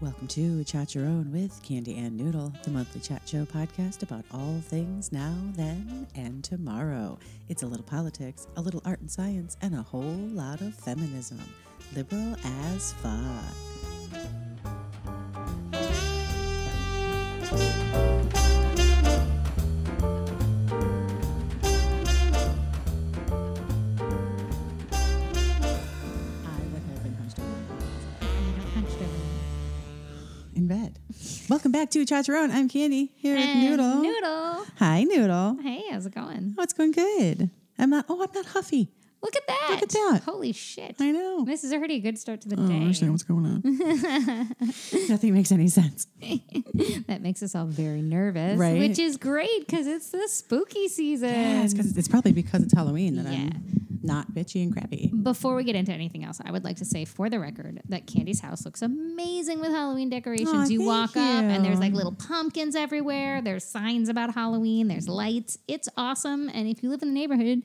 Welcome to Chat Your Own with Candy and Noodle, the monthly chat show podcast about all things now, then, and tomorrow. It's a little politics, a little art and science, and a whole lot of feminism. Liberal as fuck. Back to Chat Your Own. I'm Candy here with Noodle. Noodle. Hi, Noodle. Hey, how's it going? Oh, it's going good. I'm not. Oh, I'm not huffy. Look at that. Look at that. Holy shit. I know. This is already a good start to the Oh, I day. understand what's going on. Nothing makes any sense. That makes us all very nervous, Right. which is great because it's the spooky season. Yeah, it's, 'cause- it's probably because it's Halloween that Yeah. I'm not bitchy and crappy. Before we get into anything else, I would like to say for the record that Candy's house looks amazing with Halloween decorations. Aw, you walk up and there's like little pumpkins everywhere. There's signs about Halloween. There's lights. It's awesome. And if you live in the neighborhood,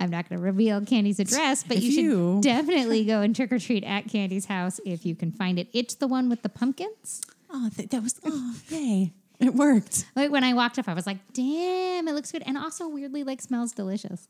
I'm not going to reveal Candy's address, but If you should definitely go and trick or treat at Candy's house if you can find it. It's the one with the pumpkins. Oh, th- that was. Oh, yay! It worked. Like when I walked up, I was like, "Damn, it looks good," and also weirdly like smells delicious.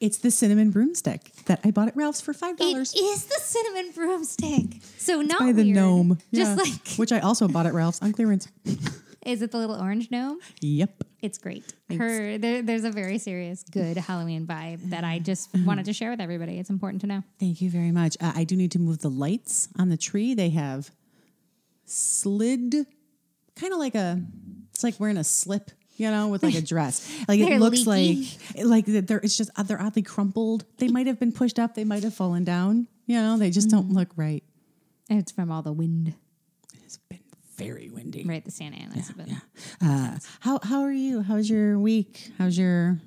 It's the cinnamon broomstick that I bought at Ralph's for five dollars It is the cinnamon broomstick. So not by the weird. gnome. Just Yeah. like which I also bought at Ralph's on clearance. Is it the little orange gnome? Yep. It's great. Her there, there's a very serious, good Halloween vibe that I just wanted to share with everybody. It's important to know. Thank you very much. Uh, I do need to move the lights on the tree. They have slid, kind of like a. It's like wearing a slip, you know, with like a dress. Like it looks leaky. like like that they're. It's just uh, they're oddly crumpled. They might have been pushed up. They might have fallen down. You know, they just don't look right. And It's from all the wind, It's been very windy. right? The Santa Ana's been. Yeah. Uh, how how are you? How's your week? How's your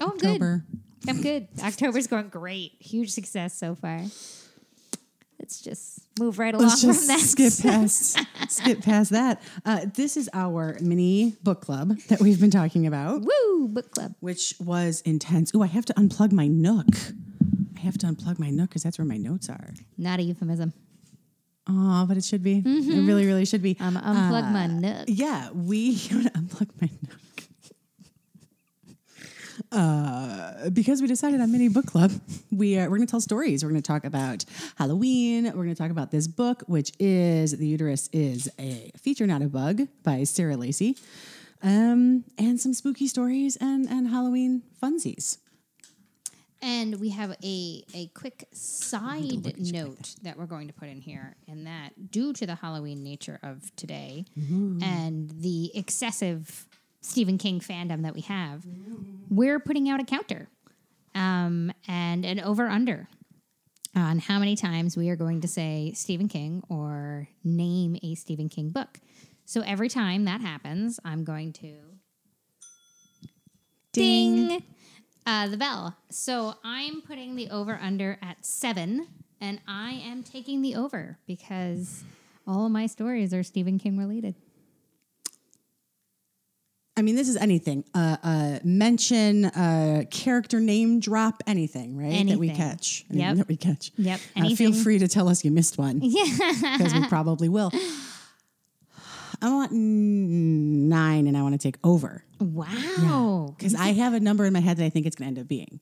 Oh, I'm good. October? I'm good. October's going great. Huge success so far. Let's just move right along Let's from just that. skip past skip past that. Uh, this is our mini book club that we've been talking about, Woo! Book club. which was intense. Ooh, I have to unplug my Nook. I have to unplug my Nook because that's where my notes are. Not a euphemism. Oh, but it should be. It really, really should be. I'm gonna unplug my nook. Yeah, we unplug my Nook. Uh, because we decided on mini book club, we are, we're going to tell stories. We're going to talk about Halloween. We're going to talk about this book, which is "The Uterus Is a Feature, Not a Bug" by Sarah Lacy, um, and some spooky stories and and Halloween funsies. And we have a, a quick side note that we're going to put in here, and that due to the Halloween nature of today and the excessive Stephen King fandom that we have, we're putting out a counter um, and an over under on how many times we are going to say Stephen King or name a Stephen King book. So every time that happens, I'm going to ding, Uh, the bell. So I'm putting the over under at seven, and I am taking the over because all of my stories are Stephen King related. I mean, this is anything. Uh, uh, mention, uh, character name drop, anything, right? That we catch. Anything Yep. That we catch. Yep, Uh, feel free to tell us you missed one Yeah. because we probably will. I want nine and I want to take over Wow. because I have a number in my head that I think it's going to end up being.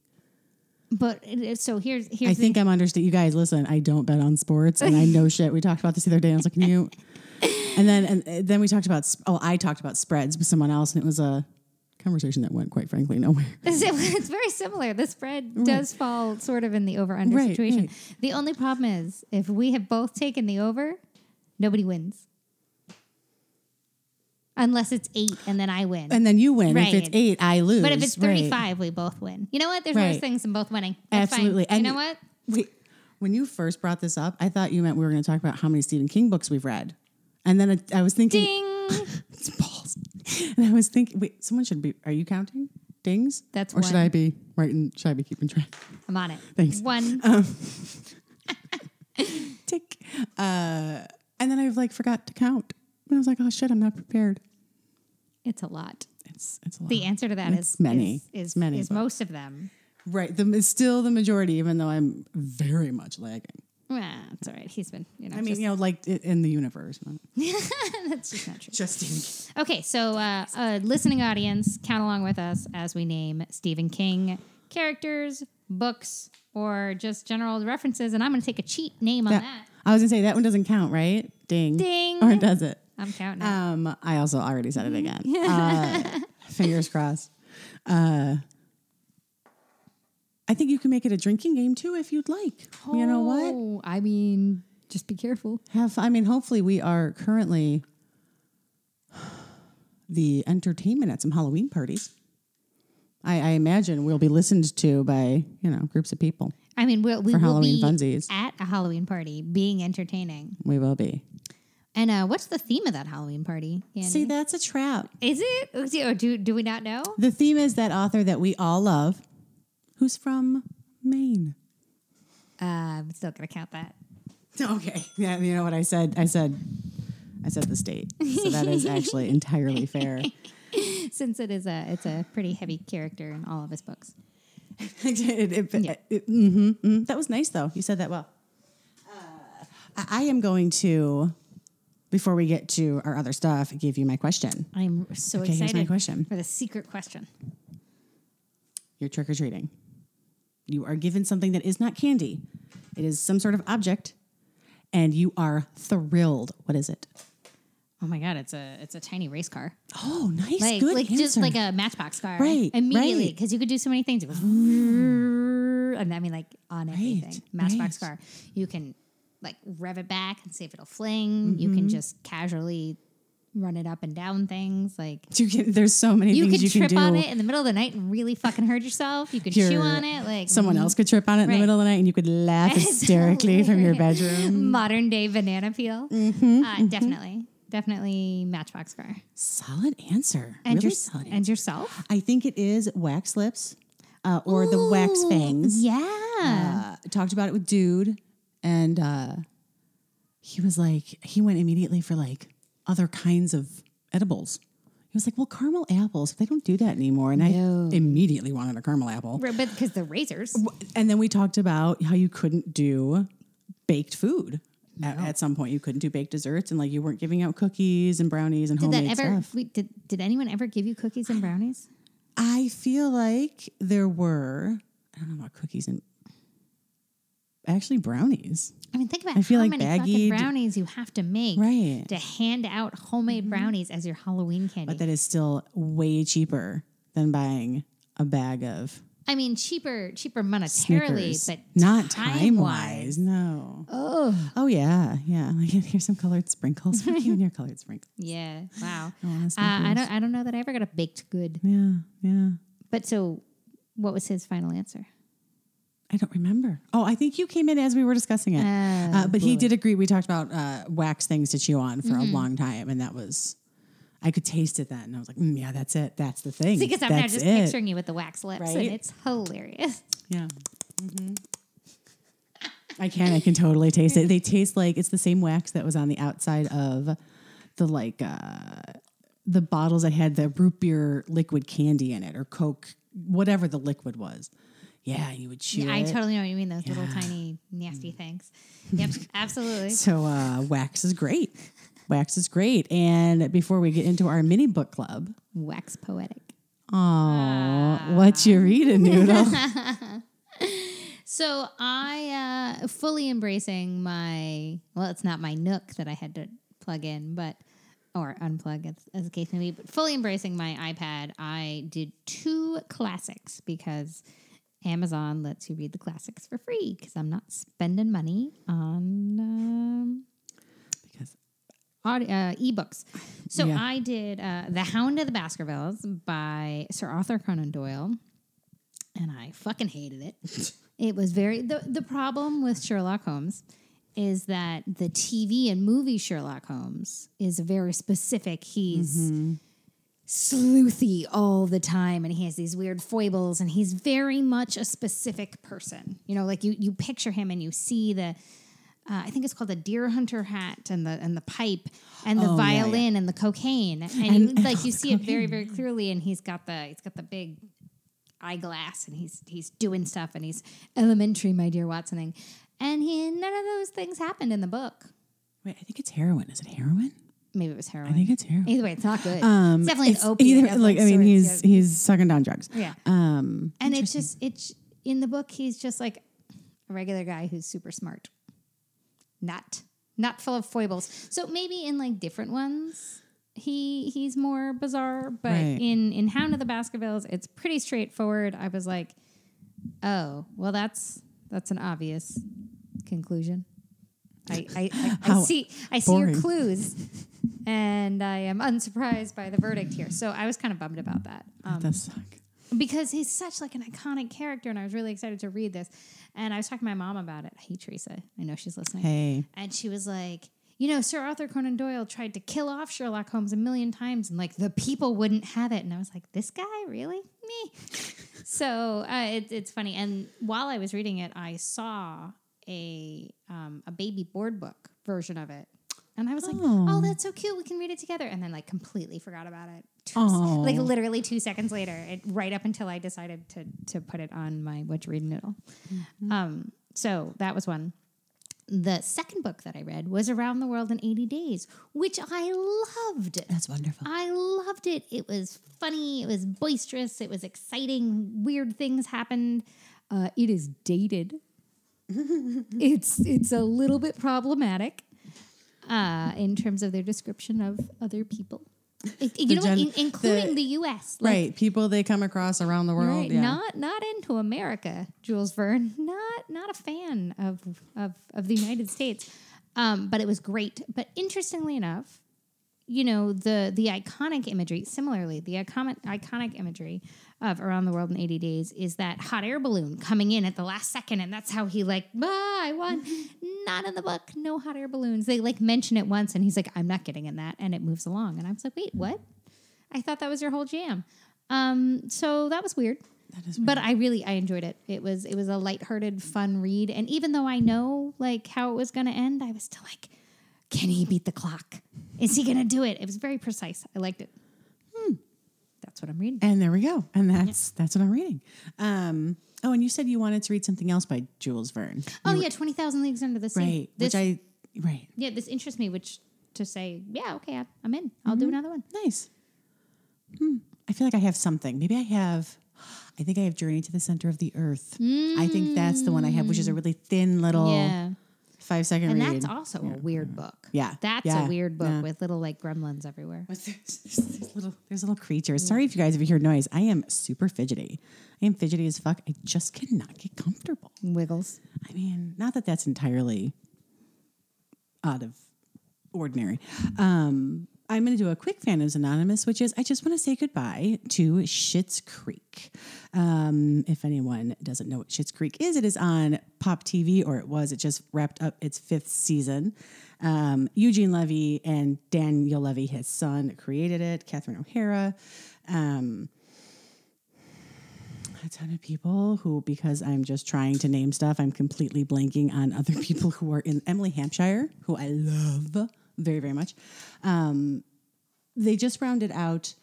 But it, so here's here's I the- think I'm understoanding. You guys, listen, I don't bet on sports and I know shit. We talked about this the other day. And I was like, can you? And then and then we talked about, oh, I talked about spreads with someone else and it was a conversation that went, quite frankly, nowhere. it's very similar. The spread does fall sort of in the over under Right, situation. right. The only problem is if we have both taken the over, nobody wins. Unless it's eight and then I win. And then you win. If it's eight, I lose. but if it's Right. 35, we both win. You know what? There's worse things than both winning. That's fine. Absolutely. You know what? Wait, when you first brought this up, I thought you meant we were going to talk about how many Stephen King books we've read. And then it, I was thinking, Ding. it's balls. And I was thinking, wait, someone should be, are you counting dings? That's Or should. I be writing, should I be keeping track? I'm on it. Thanks. One. Tick. Uh, and then I like forgot to count. And I was like, oh shit, I'm not prepared. it's a lot. It's, it's a lot. The answer to that is It's many. Is, is, many is most of them. Right. The, it's still the majority, even though I'm very much lagging. Well, it's all right. He's been, you know, I mean, just- you know, like in the universe. that's just not true. Just Okay, so uh, uh, listening audience, count along with us as we name Stephen King characters, books, or just general references. And I'm going to take a cheat name on that. I was gonna say that one doesn't count, right? Ding. Ding. Or does it? I'm counting. Um, I also already said it again. Uh, fingers crossed. Uh, I think you can make it a drinking game too if you'd like. You know what? Oh, I mean, just be careful. Have I mean, hopefully we are currently the entertainment at some Halloween parties. I, I imagine we'll be listened to by you know groups of people. I mean, we'll, we For will Halloween be funsies. at a Halloween party, being entertaining. We will be. And uh, what's the theme of that Halloween party? Andy? See, that's a trap. is it- Or do do we not know? The theme is that author that we all love, who's from Maine. Uh, I'm still gonna count that. Okay. Yeah, you know what I said? I said I said the state. So that is actually entirely fair. Since it is a it's a pretty heavy character in all of his books. It- it- Yeah. it- mhm, mhm. That was nice though. You said that well. Uh, I I am going to before we get to our other stuff, give you my question. I'm so Okay, here's my excited question. for the secret question. You're trick or treating. You are given something that is not candy. It is some sort of object, and you are thrilled. What is it? Oh my god, it's a it's a tiny race car. Oh, nice. Like Good like answer. just like a matchbox car. Right, Immediately. right. Because you could do so many things. It and I mean like on everything. Right, Matchbox right. car. You can like rev it back and see if it'll fling. You Mm-hmm. can just casually run it up and down things. Like You can, there's so many you things could you trip can do. on it in the middle of the night and really fucking hurt yourself. You could chew on it. Like Someone else could trip on it in Right. the middle of the night, and you could laugh hysterically from your bedroom. modern day banana peel. Mm-hmm, uh, Definitely. Definitely matchbox car. Solid answer. And, really your, solid answer. and yourself? I think it is wax lips uh, or the wax fangs. Yeah. Uh, talked about it with dude, and uh, he was like, he went immediately for like other kinds of edibles. He was like, well, caramel apples, they don't do that anymore. And No. I immediately wanted a caramel apple. Right, But because the razors. And then we talked about how you couldn't do baked food. At, at some point, you couldn't do baked desserts, and like you weren't giving out cookies and brownies and Did homemade that ever? stuff. Did did anyone ever give you cookies and brownies? I feel like there were, I don't know about cookies and actually brownies. I mean, think about I feel how like many fucking baggied- brownies you have to make Right. to hand out homemade brownies as your Halloween candy. But that is still way cheaper than buying a bag of I mean, cheaper, cheaper monetarily, Snickers. but not time wise. No. Oh, Oh yeah, yeah. Like here's some colored sprinkles for you and your colored sprinkles. yeah, wow. I want a Uh, I Snickers. don't, I don't know that I ever got a baked good. Yeah, yeah. But so, what was his final answer? I don't remember. Oh, I think you came in as we were discussing it. Oh, uh, but he did agree. We talked about uh, wax things to chew on for a long time, and that was. I could taste it then, and I was like, mm, "Yeah, that's it. That's the thing. Because I'm now just it." picturing you with the wax lips, and it's hilarious. Yeah. hmm I can. I can totally taste it. They taste like it's the same wax that was on the outside of the like uh, the bottles that had the root beer liquid candy in it or Coke, whatever the liquid was. Yeah, you would chew I it. totally know what you mean. Those little tiny nasty things. Yep, absolutely. So uh, wax is great. Wax is great. And before we get into our mini book club, Wax poetic. oh, what you read reading, Noodle? So I uh, fully embracing my well, it's not my Nook that I had to plug in, but or unplug as, as the case may be, but fully embracing my iPad. I did two classics because Amazon lets you read the classics for free because I'm not spending money on um, because audio, uh, ebooks. So Yeah. I did uh, The Hound of the Baskervilles by Sir Arthur Conan Doyle, and I fucking hated it. it was very the the problem with Sherlock Holmes is that the TV and movie Sherlock Holmes is very specific. He's sleuthy all the time and he has these weird foibles and he's very much a specific person. You know, like you you picture him and you see the uh, I think it's called the deer hunter hat and the and the pipe and the Oh, yeah, yeah. violin and the cocaine and, And- and like you see it very very clearly and he's got the he's got the big eyeglass and he's he's doing stuff and he's elementary my dear Watsoning and he none of those things happened in the book. Wait, I think it's heroin. Is it heroin? Maybe it was heroin. I think it's heroin. Either way, it's not good. Um, it's definitely it's an opiate. either- of, like I mean, he's yeah. he's sucking down drugs. Yeah. Um, And it's just it's in the book he's just like a regular guy who's super smart. Not not full of foibles. So maybe in like different ones he he's more bizarre, but Right. in in Hound of the Baskervilles it's pretty straightforward. I was like, "Oh, well that's that's an obvious conclusion." I I, I, I see I see your clues and I am unsurprised by the verdict here. So I was kind of bummed about that. Um, that suck. because he's such like an iconic character and I was really excited to read this. And I was talking to my mom about it. Hey Teresa, I know she's listening. Hey, And she was like, you know, Sir Arthur Conan Doyle tried to kill off Sherlock Holmes a million times and like the people wouldn't have it. And I was like, this guy, really? Me. so uh, it, it's funny. And while I was reading it, I saw a um, a baby board book version of it. And I was like, oh, that's so cute. We can read it together. And then like completely forgot about it. Oh. Like literally two seconds later, it, right up until I decided to to put it on my what you read noodle. Um, so that was one. The second book that I read was Around the World in 80 Days, which I loved. that's wonderful. I loved it. It was funny, it was boisterous, it was exciting, weird things happened. Uh, it is dated. It's it's a little bit problematic uh, in terms of their description of other people. It- you know, gen- In- including the- the, U.S. Like, right, people they come across around the world. Right, yeah. not not into America, Jules Verne. Not not a fan of of, of the United States, um, but it was great. But interestingly enough, you know the the iconic imagery. Similarly, the iconic iconic imagery of Around the World in eighty days is that hot air balloon coming in at the last second, and that's how he like, ah, I won. Not in the book. No hot air balloons. They like mention it once, and he's like, I'm not getting in that, and it moves along. And I was like, wait, what? I thought that was your whole jam. Um, so that was weird. That is But I really I enjoyed it. It was it was a lighthearted, fun read. And even though I know like how it was gonna end, I was still like, can he beat the clock? Is he gonna do it? It was very precise. I liked it. That's what I'm reading. And there we go. And that's that's what I'm reading. Um, oh, and you said you wanted to read something else by Jules Verne. Oh yeah, twenty thousand leagues under the sea. Right. This, which I right. yeah, this interests me. Which to say, yeah, okay, I'm in. I'll do another one. Nice. Hmm. I feel like I have something. Maybe I have I think I have Journey to the Center of the Earth. I think that's the one I have, which is a really thin little Yeah, five second and read. that's also a weird book. Yeah. that's Yeah. a weird book Yeah. with little like gremlins everywhere. There's, there's little there's little creatures. Sorry if you guys if you hear noise. I am super fidgety. I am fidgety as fuck. I just cannot get comfortable. Wiggles. I mean, not that that's entirely out of ordinary. Um, I'm going to do a quick Fandoms Anonymous, which is I just want to say goodbye to Schitt's Creek. Um, if anyone doesn't know what Schitt's Creek is, it is on Pop TV, or it was. It just wrapped up its fifth season. Um, Eugene Levy and Daniel Levy, his son, created it. Catherine O'Hara. Um, a ton of people who, because I'm just trying to name stuff, I'm completely blanking on other people who are in Emily Hampshire, who I love very, very much. Um, they just rounded out,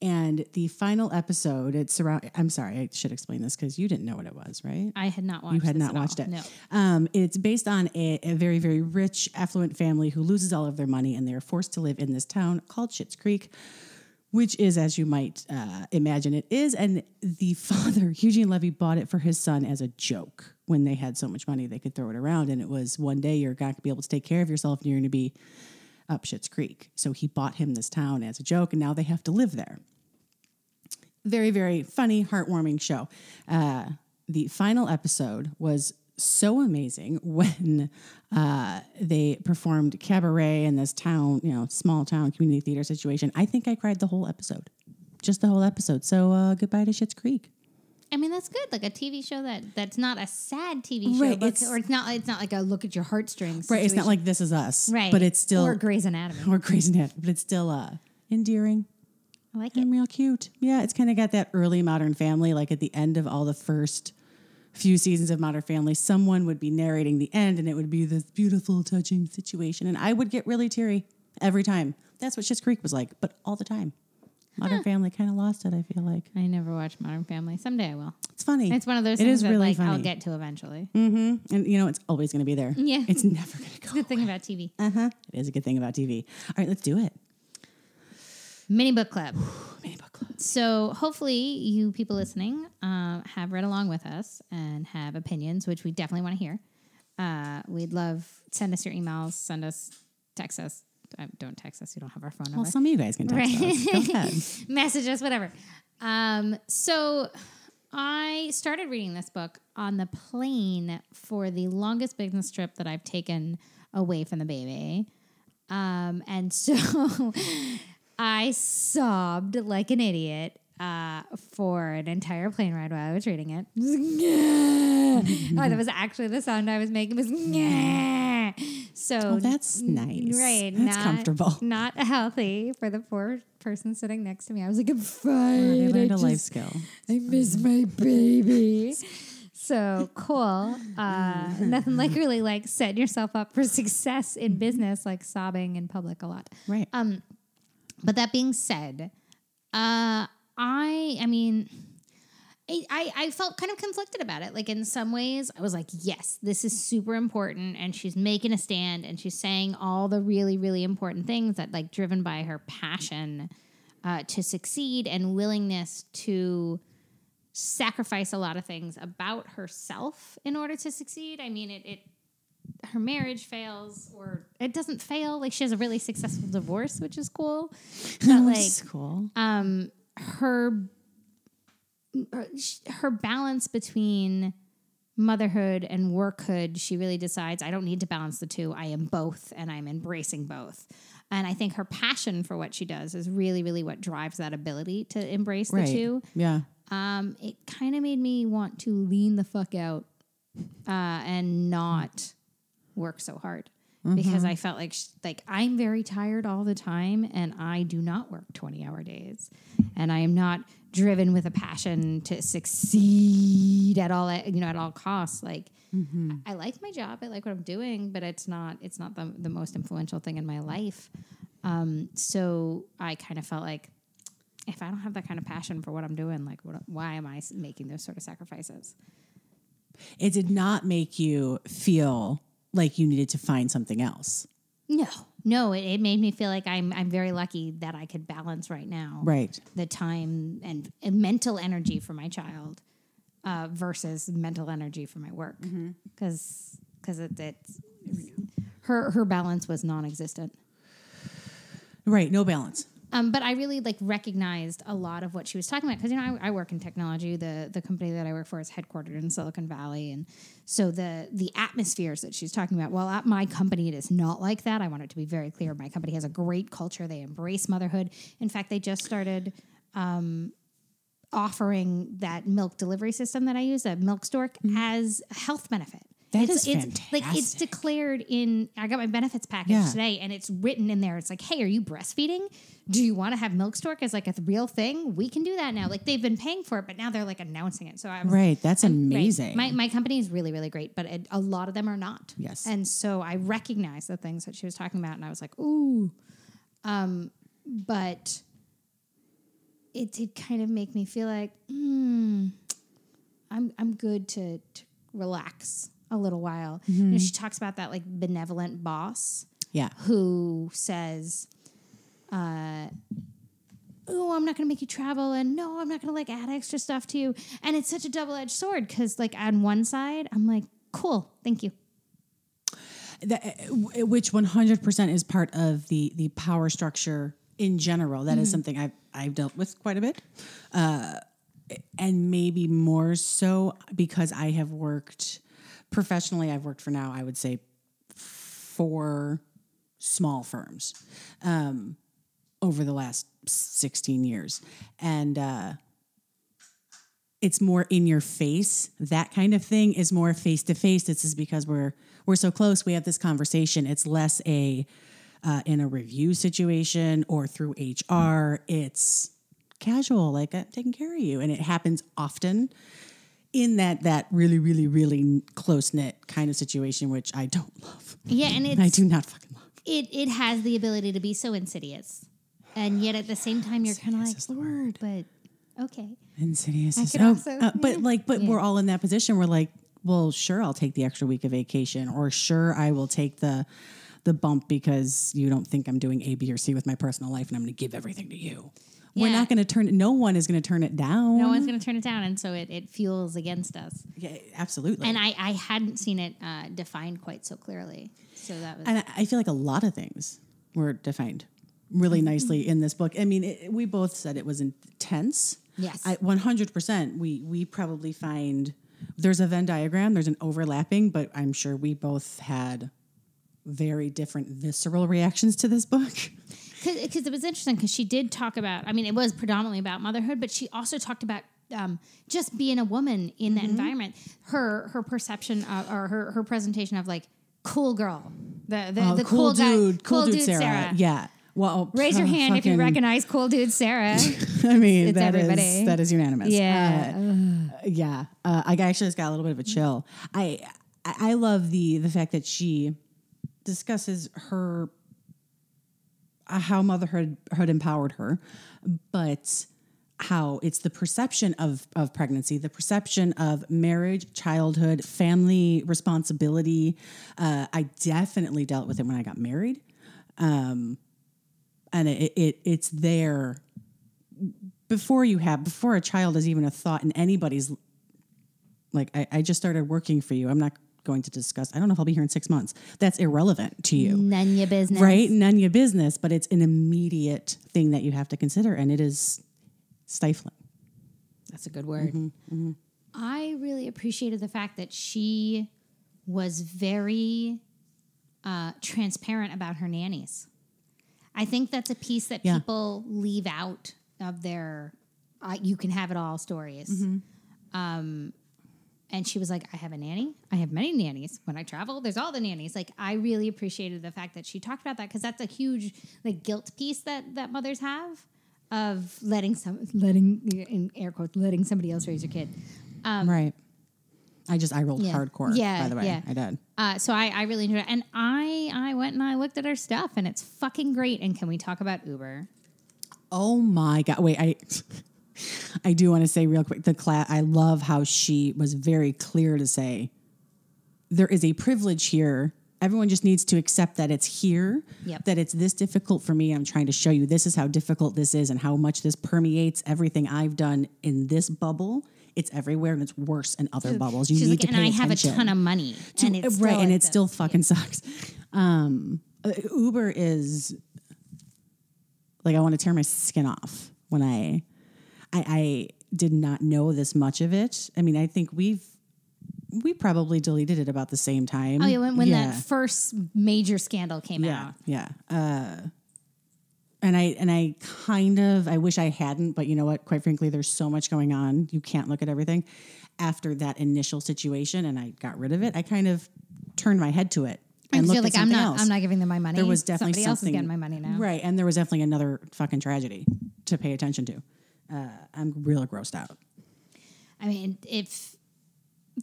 and the final episode, it's around. I'm sorry, I should explain this because you didn't know what it was, right? I had not watched. It. You had not at all. watched it. No. Um, it's based on a, a very, very rich, affluent family who loses all of their money and they are forced to live in this town called Schitt's Creek, which is, as you might uh, imagine, it is. And the father, Eugene Levy, bought it for his son as a joke when they had so much money they could throw it around. And it was one day you're not going to be able to take care of yourself and you're going to be up Schitt's Creek. So he bought him this town as a joke, and now they have to live there. Very very funny heartwarming show. Uh, the final episode was so amazing when uh, they performed cabaret in this town you know small town community theater situation. I think i cried the whole episode. Just the whole episode. So uh, goodbye to Schitt's creek I mean, that's good. Like a TV show that that's not a sad TV show, Right, but, it's- or it's not. It's not like a look at your heartstrings. right it's not like this is us right, but it's still or Grey's Anatomy. or Grey's Anatomy, but it's still uh, endearing I like it. and real cute. Yeah, it's kind of got that early Modern Family. Like at the end of all the first few seasons of Modern Family, someone would be narrating the end, and it would be this beautiful, touching situation, and I would get really teary every time. That's what Schitt's Creek was like, but all the time. Modern Family kind of lost it. I feel like I never watched Modern Family. Someday I will. it's funny. It's one of those It things is that really like I'll get to eventually. Mm-hmm. And you know, it's always going to be there. Yeah. It's never going to go. Good thing about TV. Uh huh. It is a good thing about TV. All right, let's do it. Mini book club. Mini book club. So hopefully you people listening uh, have read along with us and have opinions, which we definitely want to hear. Uh, we'd love send us your emails, send us, text us. Uh, don't text us; you don't have our phone Well, number. some of you guys can text Right. us. Message us, whatever. Um, so I started reading this book on the plane for the longest business trip that I've taken away from the baby. Um, and so I sobbed like an idiot uh, for an entire plane ride while I was reading it. oh, that was actually the sound I was making was so Oh, that's nice. right That's not, comfortable. not healthy for the poor person sitting next to me. I was like, I'm They fine. I, learned a life skill. I miss my baby. So cool. Uh, nothing like really like setting yourself up for success in business, like sobbing in public a lot. Right. Um, but that being said, uh, I, I mean, I, I, felt kind of conflicted about it. Like in some ways, I was like, yes, this is super important, and she's making a stand, and she's saying all the really, really important things that, like, driven by her passion uh, to succeed and willingness to sacrifice a lot of things about herself in order to succeed. I mean, it, it her marriage fails, or it doesn't fail. Like she has a really successful divorce, which is cool. But like, That's cool. um her her balance between motherhood and workhood she really decides i don't need to balance the two. I am both and i'm embracing both. And i think her passion for what she does is really really what drives that ability to embrace the two. Yeah. um, it kind of made me want to lean the fuck out uh, and not work so hard because I felt like sh- like I'm very tired all the time and I do not work 20 hour days. And I am not driven with a passion to succeed at all you know at all costs. Like I like my job I like what I'm doing but it's not it's not the, the most influential thing in my life. Um, so I kind of felt like if I don't have that kind of passion for what I'm doing, like, what, why am I making those sort of sacrifices? It did not make you feel like you needed to find something else. No, no, it, it made me feel like I'm I'm very lucky that I could balance right now Right. the time and, and mental energy for my child uh, versus mental energy for my work because because it, it's her her balance was non-existent. Right. No balance. Um, but I really like recognized a lot of what she was talking about because you know I, I work in technology. The the company that I work for is headquartered in Silicon Valley, and so the the atmospheres that she's talking about. Well, at my company, it is not like that. I want it to be very clear. My company has a great culture. They embrace motherhood. In fact, they just started um, offering that milk delivery system that I use, a Milk Stork, as a health benefit. That it's, is it's like it's declared in. I got my benefits package Yeah. today, and it's written in there. It's like, hey, are you breastfeeding? Do you want to have milk stork as like a real thing? We can do that now. Like they've been paying for it, but now they're like announcing it. So I'm Right. That's Right. amazing. My my company is really really great, but it, a lot of them are not. Yes. And so I recognized the things that she was talking about, and I was like, ooh. Um, but it did kind of make me feel like, hmm, I'm I'm good to, to relax a little while. You know, she talks about that like benevolent boss yeah. who says, uh, "Oh, I'm not going to make you travel," and "No, I'm not going to like add extra stuff to you." And it's such a double edged sword because, like, on one side, I'm like, "Cool, thank you." That, uh, which 100% is part of the the power structure in general. That is something I've I've dealt with quite a bit, uh, and maybe more so because I have worked professionally. I've worked for now. I would say four small firms um, over the last 16 years, and. Uh, it's more in your face. That kind of thing is more face to face. This is because we're we're so close. We have this conversation. It's less a uh, in a review situation or through HR. It's casual, like uh, taking care of you, and it happens often in that that really, really, really close knit kind of situation, which I don't love. Yeah, and it's I do not fucking love. it it has the ability to be so insidious and yet at the same time you're kind of like, the word. but okay. Insidious. I is- oh, also- uh, but like, but Yeah. we're all in that position. We're like, well, sure, I'll take the extra week of vacation, or sure, I will take the the bump because you don't think I'm doing A, B, or C with my personal life, and I'm going to give everything to you. We're not going to turn. it, No one is going to turn it down. No one's going to turn it down, and so it, it fuels against us. Yeah, absolutely. And I, I hadn't seen it uh, defined quite so clearly. So that was And I- I feel like a lot of things were defined really nicely in this book. I mean, it, we both said it was intense. Yes. I, 100%. We, we probably find there's a Venn diagram, there's an overlapping, but I'm sure we both had very different visceral reactions to this book. because it was interesting because she did talk about i mean it was predominantly about motherhood but she also talked about um, just being a woman in Mm-hmm. that environment her her perception of, or her, her presentation of like cool girl the the, Oh, the cool, guy, dude, cool, dude, Sarah. Yeah. Well, raise your uh, hand if you recognize cool dude sarah I mean, It's that is everybody. that is unanimous. Yeah. Uh, yeah. Uh, I actually just got a little bit of a chill. I I love the the fact that she discusses her how motherhood had empowered her, but how it's the perception of of pregnancy, the perception of marriage, childhood, family responsibility. Uh, I definitely dealt with it when I got married, um, and it, it it's there before you have before a child is even a thought in anybody's like I, I just started working for you i'm not going to discuss i don't know if i'll be here in six months that's irrelevant to you none your business right none your business but it's an immediate thing that you have to consider and it is stifling That's a good word. Mm-hmm, I really appreciated the fact that she was very uh, transparent about her nannies. I think that's a piece that Yeah. people leave out of their uh, "you can have it all" stories. Mm-hmm. Um, and she was like, "I have a nanny. I have many nannies. When I travel, there's all the nannies." Like, I really appreciated the fact that she talked about that because that's a huge like guilt piece that that mothers have of letting some letting in air quotes letting somebody else raise your kid. right i just i rolled Um, Yeah. hardcore Yeah, by the way yeah. i did Uh, so I, I really enjoyed it, and I I went and I looked at her stuff, and it's fucking great. And can we talk about Uber? Oh my god! Wait, I I do want to say real quick the class. I love how she was very clear to say there is a privilege here. Everyone just needs to accept that it's here. Yep. That it's this difficult for me. I'm trying to show you this is how difficult this is and how much this permeates everything I've done in this bubble. It's everywhere and it's worse in other bubbles. You She's need like, to and pay I have a ton of money, to- and it's right, and it still fucking sucks. Um, uh, Uber is like I want to tear my skin off when I, I, I did not know this much of it. I mean, I think we've we probably deleted it about the same time. Oh yeah, when, when yeah. that first major scandal came yeah, out. yeah. Uh, and I and I kind of I wish I hadn't, but you know what? Quite frankly, there's so much going on. You can't look at everything. After that initial situation, and I got rid of it, I kind of turned my head to it I and feel looked like I'm not else. I'm not giving them my money. there was definitely somebody else is getting my money now. right? And there was definitely another fucking tragedy to pay attention to. Uh, I'm real grossed out. I mean, if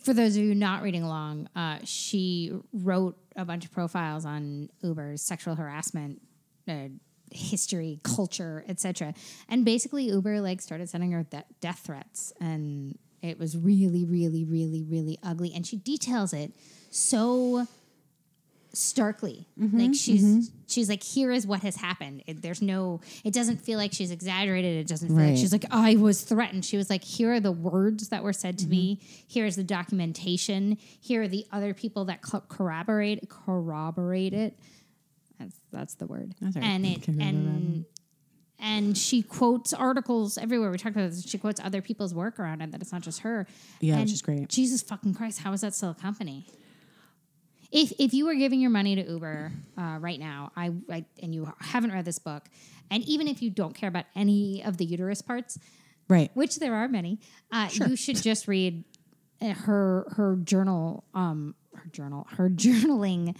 for those of you not reading along, uh, she wrote a bunch of profiles on Uber's sexual harassment uh, history, culture, etc. And basically, Uber like started sending her de- death threats, and it was really, really, really, really ugly. And she details it so starkly. Mm-hmm, like she's mm-hmm. she's like here is what has happened. It, there's no it doesn't feel like she's exaggerated. It doesn't feel like she's like i was threatened. She was like here are the words that were said to me. Mm-hmm. Here is the documentation. Here are the other people that co- corroborate corroborate it that's that's the word. That's right. and it and and she quotes articles everywhere. We talked about this. She quotes other people's work around it that it's not just her. Yeah, and which is great. jesus fucking christ how is that still a company if if you were giving your money to Uber uh, right now, I, I and you haven't read this book, and even if you don't care about any of the uterus parts, Right. which there are many, uh, you should just read uh, her her journal, um, her journal, her journaling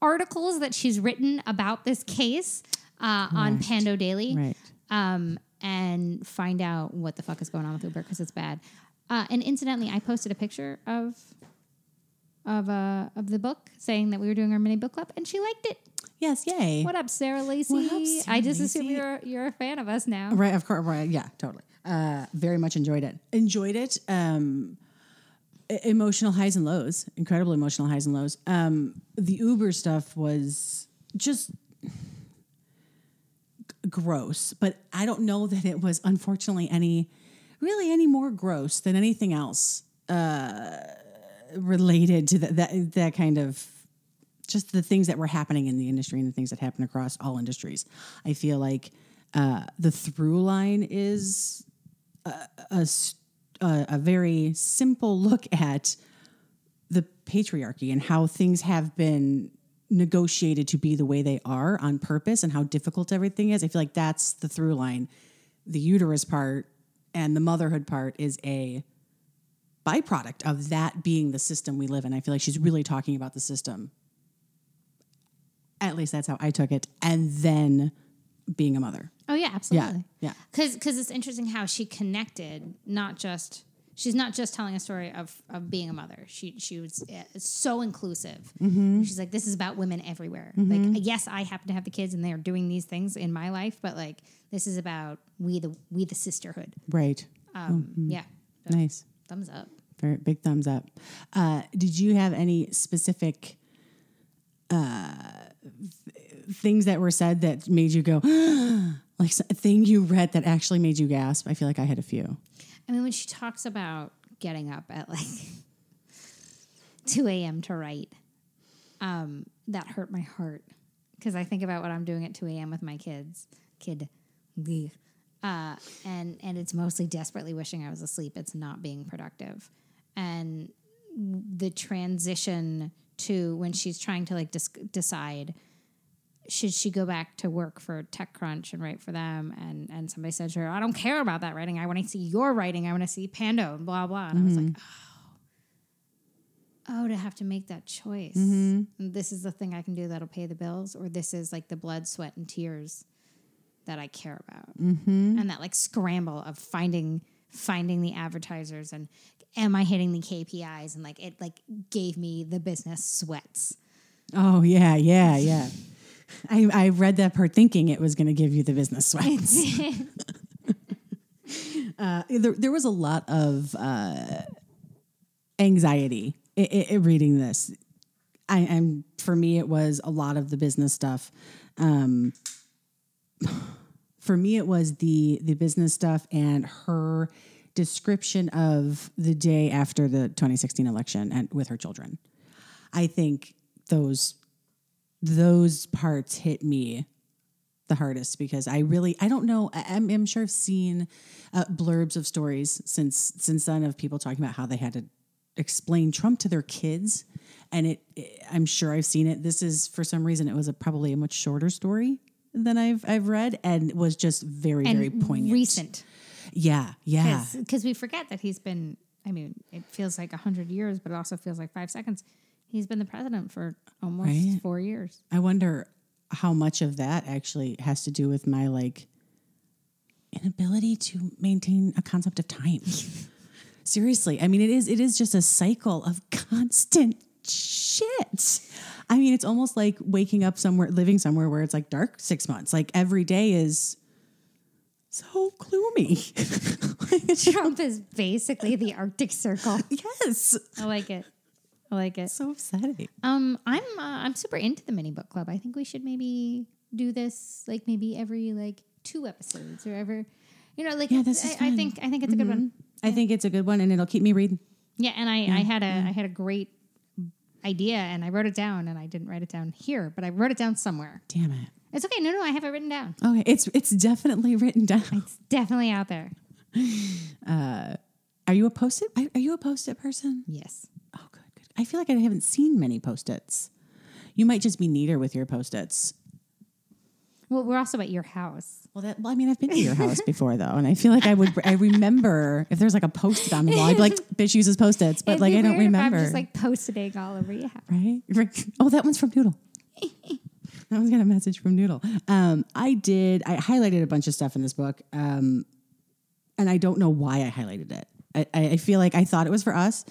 articles that she's written about this case uh, on Pando Daily Right. um, and find out what the fuck is going on with Uber because it's bad. Uh, and incidentally, I posted a picture of of uh, of the book saying that we were doing our mini book club, and she liked it. Yes, yay. What up, Sarah Lacy? What up, Sarah I just assume you're you're a fan of us now. Right, of course. Right, yeah, totally. Uh, very much enjoyed it. Enjoyed it. Um, emotional highs and lows. Incredible emotional highs and lows. Um, the Uber stuff was just g- gross, but I don't know that it was unfortunately any, really any more gross than anything else uh, related to that that that kind of just the things that were happening in the industry and the things that happen across all industries. I feel like uh, the through line is a very simple look at the patriarchy and how things have been negotiated to be the way they are on purpose and how difficult everything is. I feel like that's the through line. The uterus part and the motherhood part is a byproduct of that being the system we live in. I feel like she's really talking about the system. At least that's how I took it. And then being a mother. Oh yeah, absolutely. yeah. Because because it's interesting how she connected, not just she's not just telling a story of of being a mother. She she was uh, so inclusive. Mm-hmm. She's like, this is about women everywhere. Like, yes, I happen to have the kids and they are doing these things in my life, but like, this is about we the we the sisterhood. Right. Um, Mm-hmm. Yeah, Nice. Thumbs up. Very big thumbs up. Uh, did you have any specific uh, th- things that were said that made you go, like a thing you read that actually made you gasp? I feel like I had a few. I mean, when she talks about getting up at like 2 a.m. to write, um, that hurt my heart because I think about what I'm doing at 2 a.m. with my kids, kid. Uh, and and it's mostly desperately wishing I was asleep. It's not being productive, and the transition to when she's trying to like decide should she go back to work for TechCrunch and write for them? And and somebody said to her, I don't care about that writing. I want to see your writing. I want to see Pando and blah blah. And I was like, oh, oh, to have to make that choice. And This is the thing I can do that'll pay the bills, or this is like the blood, sweat, and tears that I care about, and that like scramble of finding finding the advertisers and am I hitting the KPIs and like it like gave me the business sweats. Oh, yeah, yeah, yeah. I, I read that part thinking it was going to give you the business sweats. uh, there, there was a lot of uh, anxiety reading this. I, am for me, it was a lot of the business stuff. Um, for me, it was the the business stuff and her description of the day after the 2016 election and with her children. I think those those parts hit me the hardest because I really I don't know I'm, I'm sure I've seen uh, blurbs of stories since since then of people talking about how they had to explain Trump to their kids. And it, it- I'm sure I've seen it. This is for some reason it was a probably a much shorter story than I've I've read and was just very very and poignant recent. yeah yeah because we forget that he's been i mean it feels like 100 years but it also feels like five seconds he's been the president for almost Right. four years I wonder how much of that actually has to do with my like inability to maintain a concept of time. Seriously, I mean it is it is just a cycle of constant shit. I mean it's almost like waking up somewhere living somewhere where it's like dark 6 months. Like every day is so gloomy. trump is basically the arctic circle yes. i like it i like it So upsetting. um i'm uh, i'm super into the mini book club i think we should maybe do this like maybe every like two episodes or ever you know like Yeah, this is I, I. Mm-hmm. think i think it's a good one I think it's a good one and it'll keep me reading. Yeah, and I, I had a I had a great idea and I wrote it down and I didn't write it down here, but I wrote it down somewhere. Damn it. It's okay. No, no, I have it written down. Okay, it's it's definitely written down. It's definitely out there. Uh, are you a post-it? Are you a post-it person? Yes. Oh, good, good. I feel like I haven't seen many post-its. You might just be neater with your post-its. Well, we're also at your house. Well, that well, I mean, I've been to your house before though, and I feel like I would. I remember if there's like a post-it on the wall, I'd be like, "Bitch uses post-its," but It'd like I don't remember. I'm just like posting all over your house. right? Right. Oh, that one's from Noodle. that one's got a message from Noodle. Um, I did. I highlighted a bunch of stuff in this book, um, and I don't know why I highlighted it. I I feel like I thought it was for us,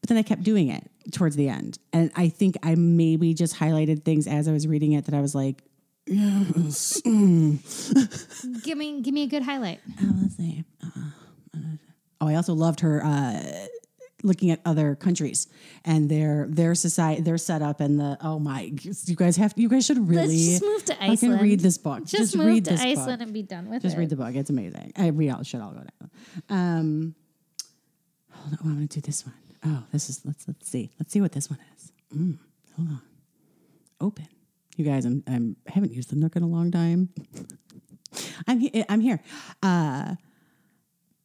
But then I kept doing it towards the end. And I think I maybe just highlighted things as I was reading it that I was like, yes. mm. Give me give me a good highlight. Oh, let's see. Uh, oh, I also loved her uh, looking at other countries and their their society, their setup, and the oh my, you guys have you guys should really just move to Iceland. fucking Iceland. read this book. Just, move read to this Iceland book. and be done with Just it. Just read the book. It's amazing. I, we all should all go down. Um, hold on. Oh, I'm going to do this one. Oh, this is let's let's see. Let's see what this one is. Mm, hold on. Open. You guys, I'm I'm I haven't used the Nook in a long time. I'm he- I'm here. Uh,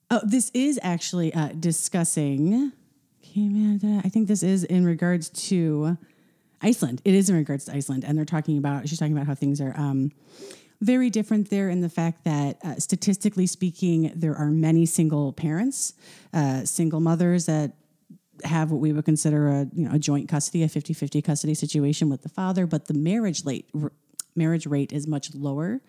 oh, this is actually uh, discussing. Amanda, I think this is in regards to Iceland. It is in regards to Iceland, and they're talking about. She's talking about how things are um, very different there in the fact that uh, statistically speaking, there are many single parents, uh, single mothers that have what we would consider a you know a joint custody, a 50-50 custody situation with the father, but the marriage rate r- marriage rate is much lower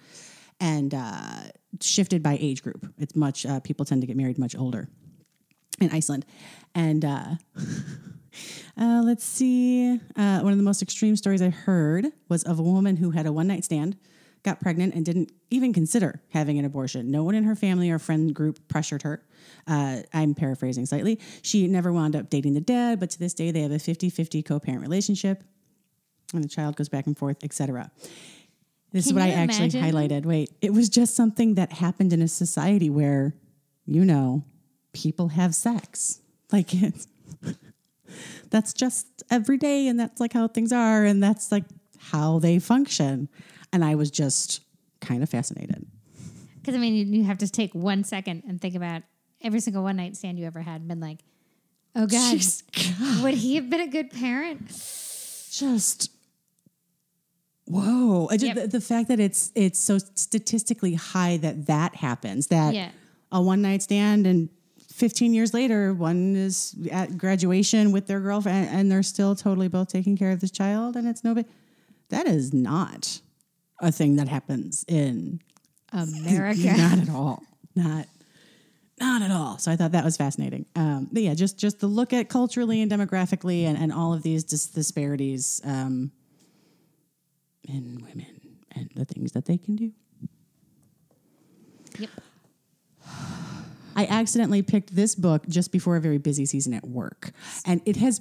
and uh, shifted by age group. It's much uh, people tend to get married much older in Iceland, and uh, uh, let's see. Uh, one of the most extreme stories I heard was of a woman who had a one night stand, got pregnant, and didn't even consider having an abortion. No one in her family or friend group pressured her. Uh, I'm paraphrasing slightly. She never wound up dating the dad, but to this day, they have a 50 50 co parent relationship, and the child goes back and forth, etc. This is what I actually imagine? highlighted. Wait, it was just something that happened in a society where, you know, people have sex. Like it's that's just every day and that's like how things are and that's like how they function. And I was just kind of fascinated. Because I mean, you, you have to take one second and think about every single one night stand you ever had, and been like, "Oh God, Jeez, would he have been a good parent?" just whoa just, Yep. the, the fact that it's it's so statistically high that that happens that Yeah. a one night stand and 15 years later one is at graduation with their girlfriend and they're still totally both taking care of this child and it's no big that is not a thing that happens in America. not at all not not at all so i thought that was fascinating um, but yeah just just the look at culturally and demographically and, and all of these dis- disparities um, in women and the things that they can do Yep. I accidentally picked this book just before a very busy season at work. And it has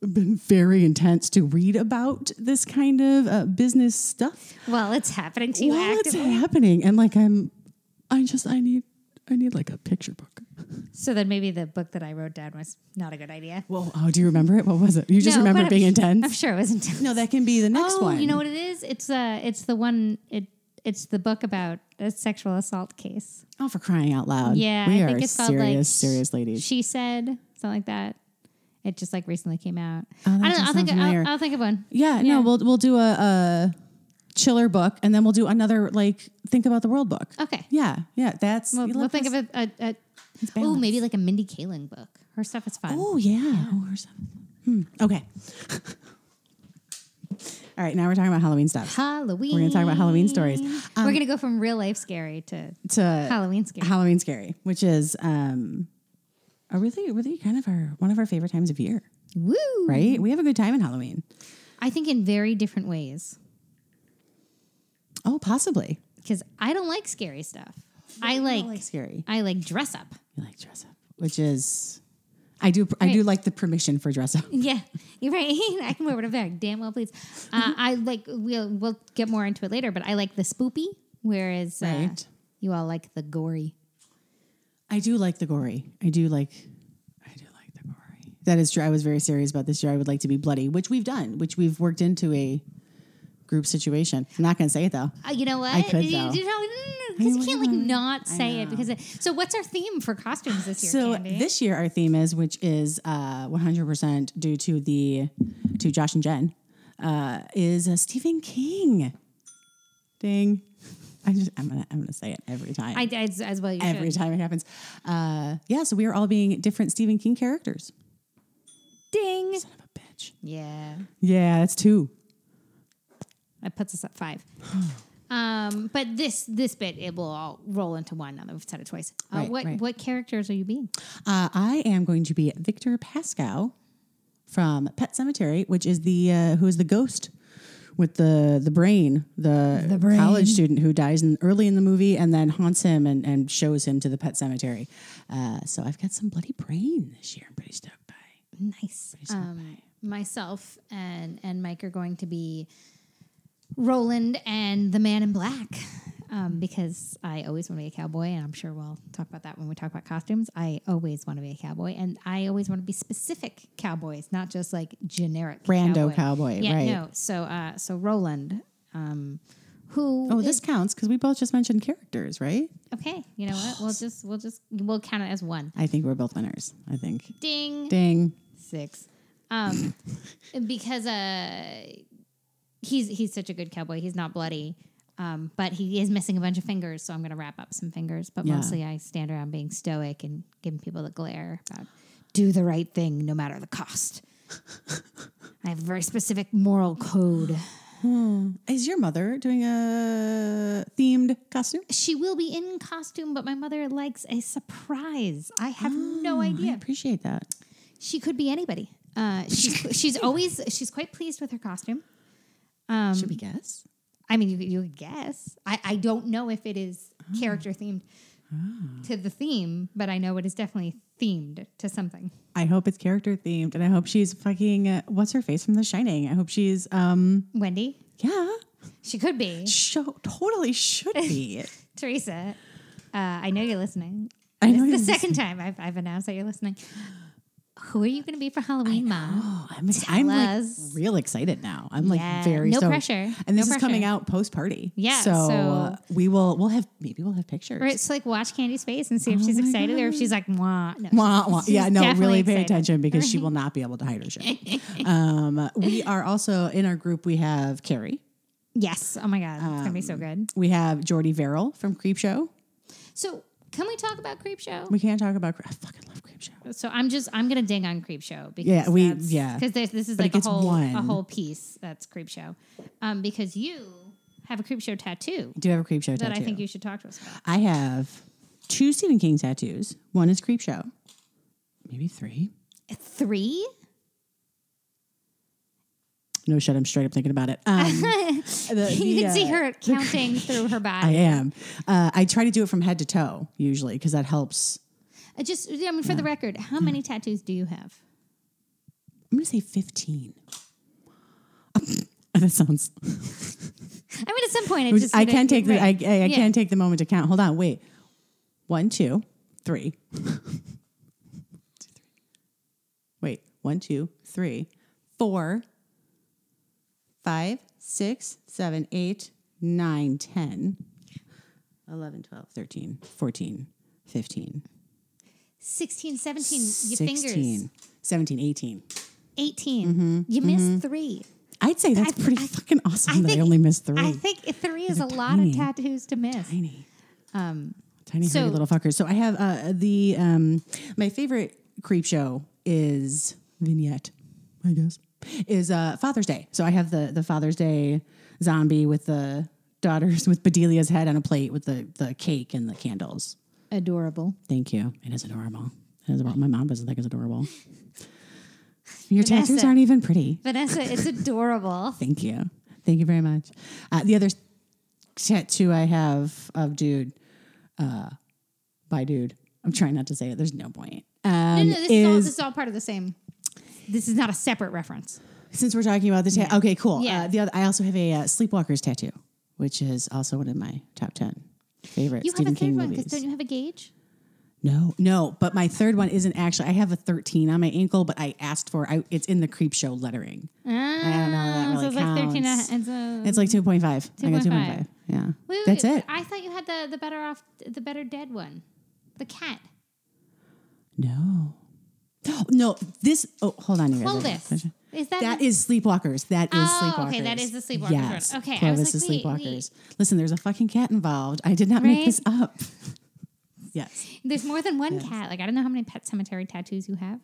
been very intense to read about this kind of uh, business stuff Well, it's happening to you while it's happening. And like, I'm, I just, I need, I need like a picture book. So then maybe the book that I wrote down was not a good idea. Well, oh, do you remember it? What was it? You just No, remember being I'm, intense? I'm sure it was intense. no, that can be the next oh, one. you know what it is? It's uh it's the one it it's the book about a sexual assault case. Oh, for crying out loud. Yeah, We I are think it's called serious, like serious ladies. She said something like that. It just like recently came out. Oh, I don't know. I'll think. familiar. I'll, I'll think of one. yeah, yeah. no, we'll, we'll do a, a chiller book and then we'll do another like think about the world book. Okay. Yeah, yeah, that's. We'll, we'll think of a, a, a oh maybe like a Mindy Kaling book. Her stuff is fun. Oh yeah. Oh, where's that? Hmm. Okay. All right, now we're talking about Halloween stuff. Halloween. We're gonna talk about Halloween stories. Um, We're gonna go from real life scary to To Halloween scary. Halloween scary, which is um, a really, really kind of our one of our favorite times of year, Woo! right? We have a good time in Halloween. I think in very different ways Oh, possibly. because I don't like scary stuff. I like, like scary. I like dress up. You like dress up, which is, I do, I do like the permission for dress up. Yeah, you're right. I can wear whatever heck. Damn well, please. Uh, I like. We'll we'll get more into it later, but I like the spoopy, whereas uh, you all like the gory. I do like the gory. I do like, I do like the gory. That is true. I was very serious about this year. I would like to be bloody, which we've done, which we've worked into a group situation. I'm not going to say it though. Uh, you know what? I could, You- though. you know, because you can't like not say it because. It, so what's our theme for costumes this year? So Candy? this year our theme is, which is uh, 100% due to the to Josh and Jen, uh, is uh, Stephen King. Ding. I just I'm gonna I'm gonna say it every time. I, as, as well. You every should. time it happens. Uh, yeah, so we are all being different Stephen King characters. Ding. Son of a bitch. Yeah, Yeah, that's two. that puts us at five. Um, but this this bit it will all roll into one now that we've said it twice. Uh, Right, what right. what characters are you being? Uh, I am going to be Victor Pascow from Pet Sematary, which is the uh, who is the ghost with the the brain, the, The brain. college student who dies in, early in the movie and then haunts him and, and shows him to the Pet Sematary. Uh, so I've got some bloody brain this year. I'm pretty stoked by. Nice. Stoked Um, myself and and Mike are going to be Roland and the Man in Black. Um, because I always want to be a cowboy, and I'm sure we'll talk about that when we talk about costumes. I always want to be a cowboy, and I always want to be specific cowboys, not just like generic Rando cowboy, Yeah, right. no. So, uh, so Roland, um, who Oh, is- this counts because we both just mentioned characters, right? okay? You know what? We'll just we'll just we'll count it as one. I think we're both winners. I think. Ding. Ding. six um because uh he's he's such a good cowboy he's not bloody um but he is missing a bunch of fingers so i'm gonna wrap up some fingers but Yeah. mostly i stand around being stoic and giving people the glare about do the right thing no matter the cost i have a very specific moral code Is your mother doing a themed costume? she will be in costume but my mother likes a surprise i have no idea. I appreciate that. She could be anybody. Uh, she's she's always she's quite pleased with her costume. Um, Should we guess? I mean, you you guess. I I don't know if it is character themed to the theme, but I know it is definitely themed to something. I hope it's character themed, and I hope she's fucking. Uh, what's her face from The Shining? I hope she's. um Wendy, Yeah, she could be show totally should be. Teresa. Uh, I know you're listening. I This know is you're the second time I've I've announced that you're listening. Who are you going to be for Halloween, Mom? Oh, I'm, ex- I'm us. like real excited now. I'm like Yeah, very no stoked. pressure. And this No is coming out post party. Yeah, so, so- uh, we will. We'll have maybe we'll have pictures. Or it's like watch Candy's face and see if Oh she's excited or if she's like, Mwah. No, Wah, wah. Yeah, no, really pay excited. attention because she will not be able to hide her shit. um, we are also in our group. We have Carrie. Yes. Oh my God. It's going to be so Um, good. We have Jordy Verrill from Creep Show. So, can we talk about Creep Show? We can't talk about. I fucking love Creep Show. So I'm just I'm gonna ding on Creep Show because Yeah, we- yeah. because this, this is But like a whole one. a whole piece that's Creep Show, um, because you have a Creep Show tattoo Do you have a Creep Show that tattoo? I think you should talk to us about. I have two Stephen King tattoos. One is Creep Show. Maybe three. Three? No shit. I'm straight up thinking about it. Um, the- you the, can see uh, her counting through her back. I am. Uh, I try to do it from head to toe usually because that helps. I just I mean, for the record, how many tattoos do you have? I'm going to say 15. that sounds. I mean, at some point, I just I can't take the I. I, I Yeah. can take the moment to count. Hold on, wait. One, two, three. wait, one, two, three, four, five, six, seven, eight, nine, ten, eleven, twelve, thirteen, fourteen, fifteen, 16, 17, your fingers. 17, 18. 18. Mm-hmm, you missed three. I'd say that's I- pretty I- fucking awesome I that I only missed three. I think three is a lot of tattoos to miss. Tiny. Um, Tiny So- little fuckers. So I have uh, the um, my favorite creep show is vignette, I guess, is uh, Father's Day. So I have the the Father's Day zombie with the daughters with Bedelia's head on a plate with the the cake and the candles. Adorable. Thank you. It is adorable. It is adorable. My mom doesn't think it's adorable. Your Vanessa. tattoos aren't even pretty. Vanessa, it's adorable. Thank you. Thank you very much. Uh, the other tattoo I have of dude, uh, by dude. I'm trying not to say it. There's no point. Um, No, no, this is, all, this is all part of the same. This is not a separate reference. since we're talking about the tattoo, okay, cool. Yeah. Uh, the other, I also have a uh, Sleepwalkers tattoo, which is also one of my top ten favorite You Stephen have a third King one because movies. don't you have a gauge? no, no, but my third one isn't actually. I have a 13 on my ankle, but I asked for. I, it's in the creep show lettering. Ah, I don't know how that so really it's like 13 and a, It's like 2.5. I got 2.5. 2.5. Yeah, Wait, wait, that's wait. it. I thought you had the, the better off, the better dead one. The cat. No. No, this. Oh, hold on. You guys. Hold this. Is that, That is Sleepwalkers. That is Oh, Sleepwalkers. okay, that is the Sleepwalkers Yes. one. Okay, I Clovis was is like, wait, Sleepwalkers. Listen, there's a fucking cat involved. I did not Right? make this up. yes. There's more than one cat. Like I don't know how many pet cemetery tattoos you have.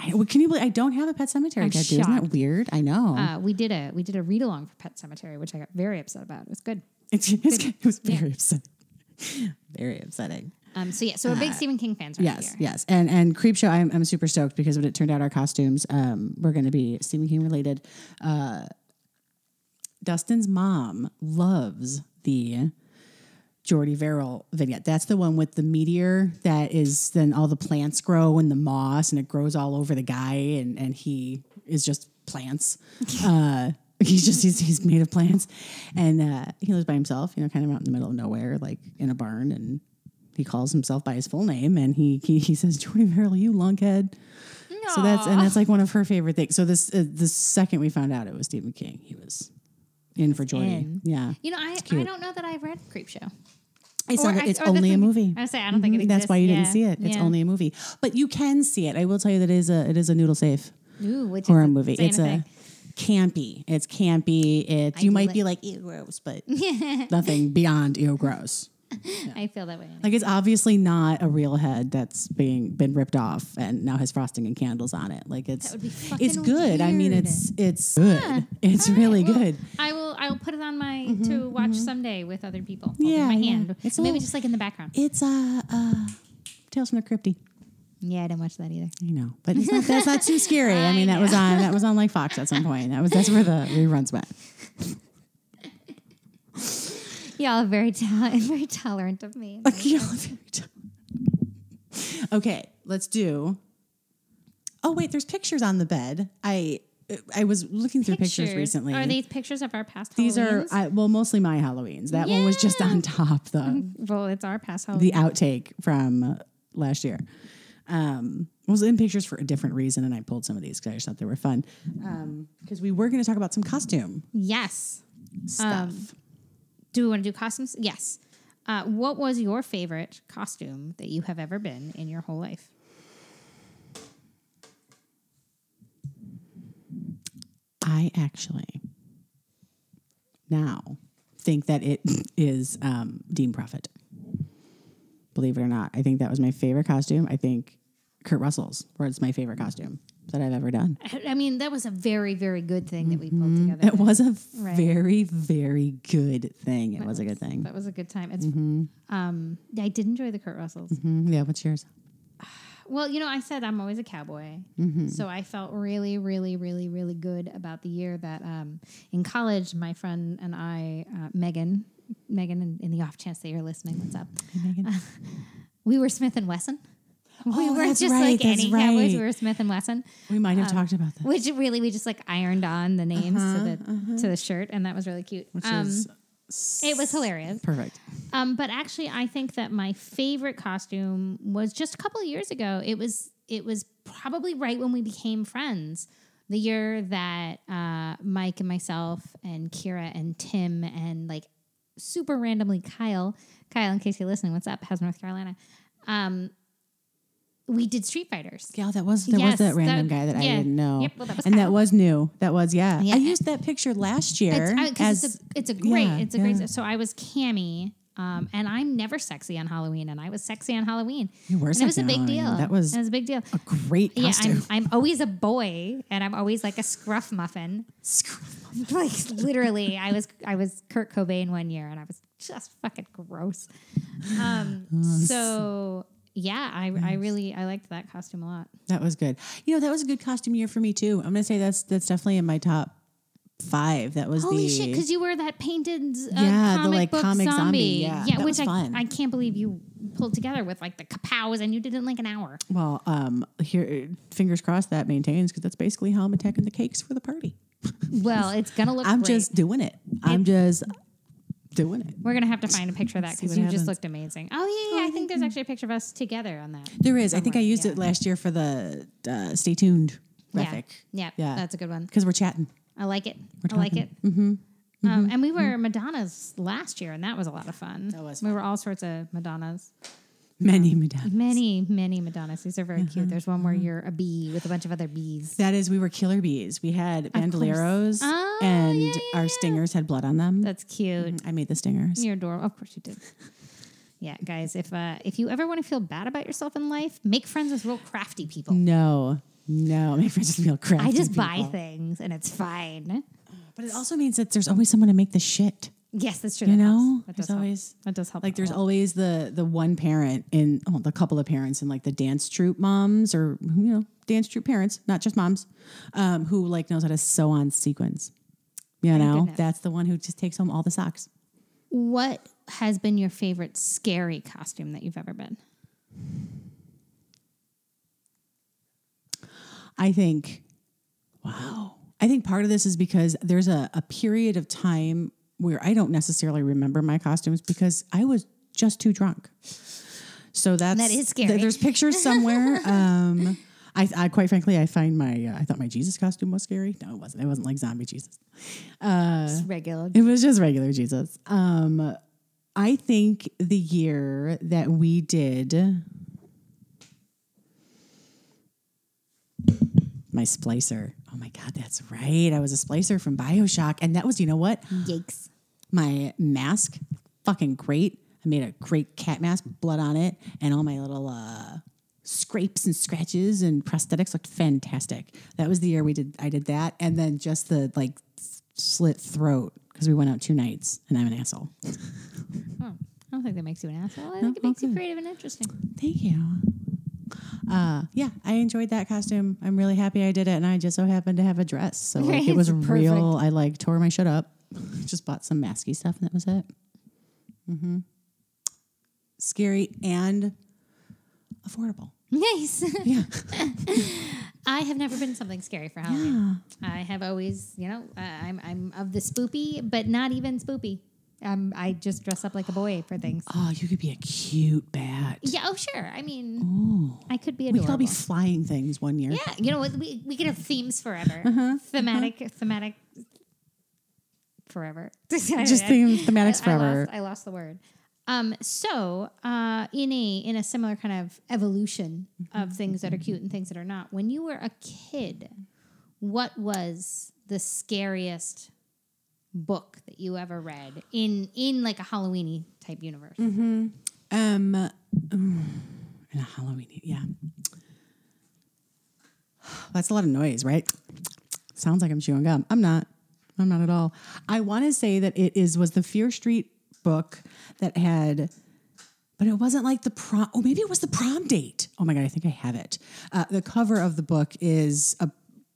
I, well, can you believe I don't have a pet cemetery I'm tattoo? Isn't that weird? I know. Uh, we did a we did a read along for Pet Sematary, which I got very upset about. It was good. it's, it's, it was yeah. very upsetting. very upsetting. Um, so yeah, so we're big Stephen King fans right Yes, here. yes, and and creep show. I'm, I'm super stoked because when it turned out our costumes um, were going to be Stephen King related. Uh, Dustin's mom loves the Jordy Verrill vignette. That's the one with the meteor that is then all the plants grow and the moss and it grows all over the guy and and he is just plants. uh, he's just he's, he's made of plants and uh, he lives by himself. You know, kind of out in the middle of nowhere, like in a barn and. He calls himself by his full name, and he he, he says, "Jordy Verrill, you lunkhead." So that's and that's like one of her favorite things. So this uh, the second we found out it was Stephen King, he was in for Jordy. in. Yeah, You know, I, I don't know that I've read Creep Show. it's Or not. It's only a movie. I say I don't think it exists. That's why you didn't see it. It's yeah. only a movie, but you can see it. I will tell you that it is a it is a noodle safe Ooh, which horror movie. It's a campy. It's campy. It's I you might like- be like ew gross, but nothing beyond ew gross. I feel that way. Like it's obviously not a real head that's being been ripped off and now has frosting and candles on it. Like it's it's fucking good. I mean weird. it's it's good. It's All right, really well, good. I will. I will put it on my to watch someday with other people. Mm-hmm, Yeah, my yeah. hand. It's a maybe little- just like in the background. It's uh uh Tales from the Crypty. Yeah, I didn't watch that either. You know, but it's not, that's not too scary. I mean, that was on that was on like Fox at some point. That was that's where the reruns went. Y'all are very tolerant, very tolerant of me. Yeah, very t- okay, let's do. Oh wait, there's pictures on the bed. I I was looking through pictures, recently. Are these pictures of our past? These are I, well, mostly my Halloweens. That one was just on top the well, it's our past Halloween. the outtake from last year. Um, was in pictures for a different reason, and I pulled some of these because I just thought they were fun. Because we were going to talk about some costume yes. stuff. Do we want to do costumes? Yes. Uh, what was your favorite costume that you have ever been in your whole life? I actually now think that it is um, Dean Prophet. Believe it or not, I think that was my favorite costume. I think Kurt Russell's was my favorite costume that I've ever done. I- mean, that was a very, very good thing that we pulled together. It was a Right. very, very good thing. It was a good thing. That was a good time. It's, Mm-hmm. um, I did enjoy the Kurt Russells. Mhm. Yeah, what's yours? Well, you know, I said I'm always a cowboy. Mm-hmm. So I felt really, really, really, really good about the year that um, in college, my friend and I, uh, Megan, Megan, in, in the off chance that you're listening, what's up? Megan? We were Smith and Wesson. We Oh, weren't just right, like any cowboys. We were Smith and Wesson, We might have talked about that. which really we just like ironed on the names to the to the shirt, and that was really cute. Which um, is it was hilarious. perfect. Um, but actually, I think that my favorite costume was just a couple of years ago. It was it was probably right when we became friends. The year that uh, Mike and myself and Kira and Tim and like super randomly Kyle, Kyle, in case you're listening, what's up? How's North Carolina? Um, we did Street Fighters. Yeah, that was there Yes, was that random that- guy that I didn't know. Yep, well, that was and Kyle. that was new. That was yeah. Yeah. I used that picture last year It's, I- as it's, a, it's a great, yeah, it's a yeah. great. So I was Cammy, um, and I'm never sexy on Halloween, and I was sexy on Halloween. You were and it was a big Halloween. deal. That was it was a big deal. a great Yeah, costume. I'm, I'm always a boy, and I'm always like a scruff muffin. like literally, I was I was Kurt Cobain one year, and I was just fucking gross. Um, so yeah, I I really I liked that costume a lot. That was good. You know, that was a good costume year for me too. I'm gonna say that's that's definitely in my top five. That was Holy the shit! Because you were that painted uh, Yeah, the, comic like, book comic zombie. zombie. Yeah, yeah, that which was I fun. I can't believe you pulled together with like the kapows, and you did it in like an hour. well, um, here, fingers crossed that maintains because that's basically how I'm attacking the cakes for the party. Well, it's gonna look. I'm great. just doing it. I'm just doing it. We're gonna have to find a picture of that because what you just looked amazing. Oh yeah, yeah. I think there's actually a picture of us together on that. There is. I think I used yeah. it last year for the uh, stay tuned Yeah. graphic yeah, Yeah. that's a good one. because we're chatting. I like it. I like it. Mm-hmm. Um, and we were Madonnas last year, and that was a lot of fun. That was We were all sorts of Madonnas. Many Madonnas. Many, many Madonnas. These are very Mm-hmm. cute. There's one where you're a bee with a bunch of other bees. That is, we were killer bees. We had bandoleros, Oh, and yeah, yeah, our stingers had blood on them. That's cute. I made the stingers. You're adorable. Of course you did. Yeah, guys. If uh, if you ever want to feel bad about yourself in life, make friends with real crafty people. No, no, make friends with feel crafty. I just buy things and it's fine. But it also means that there's always someone to make the shit. Yes, that's true. You that know, that does help. always that does help. like there's always the the one parent in oh, the couple of parents in like the dance troupe moms or you know dance troupe parents, not just moms, um, who like knows how to sew on sequins. You know, goodness. that's the one who just takes home all the socks. What has been your favorite scary costume that you've ever been? I think, wow. I think part of this is because there's a, a period of time where I don't necessarily remember my costumes because I was just too drunk. So that's That is scary. th- there's pictures somewhere. um, I, I quite frankly, I find my uh, I thought my Jesus costume was scary. No, it wasn't. It wasn't like zombie Jesus. Just regular. It was just regular Jesus. Um, I think the year that we did my splicer. Oh my God, that's right. I was a splicer from Bioshock. And that was, you know what? Yikes. My mask, fucking great. I made a great cat mask, blood on it, and all my little uh, scrapes and scratches and prosthetics looked fantastic. That was the year we did. I did that, and then just the like slit throat because we went out two nights, and I'm an asshole. I don't think that makes you an asshole. I think it makes you creative and interesting. Thank you. Uh, yeah, I enjoyed that costume. I'm really happy I did it, and I just so happened to have a dress, so like it was It's real. I like tore my shit up. Just bought some masky stuff, and that was it. Mm-hmm. Scary and affordable. Nice. Yeah, I have never been something scary for Halloween. I have always, you know, uh, I'm I'm of the spoopy, but not even spoopy. Um, I just dress up like a boy for things. Oh, you could be a cute bat. Yeah. Oh, sure. I mean, I could be Adorable. We could all be flying things one year. yeah. You know what? We we can have themes forever. Uh-huh, Thematic. Thematic. Forever. Just theme thematics I- forever. I lost, I lost the word. Um, so uh, in a in a similar kind of evolution of things that are cute and things that are not, when you were a kid, what was the scariest book that you ever read in in like a Halloweeny type universe? Um, mm, in a Halloweeny, yeah. That's a lot of noise, right? Sounds like I'm chewing gum. I'm not. I'm not at all. I want to say that it is was the Fear Street book that had, but it wasn't like the prom. Oh, maybe it was the prom date. Oh my god, I think I have it. Uh, the cover of the book is a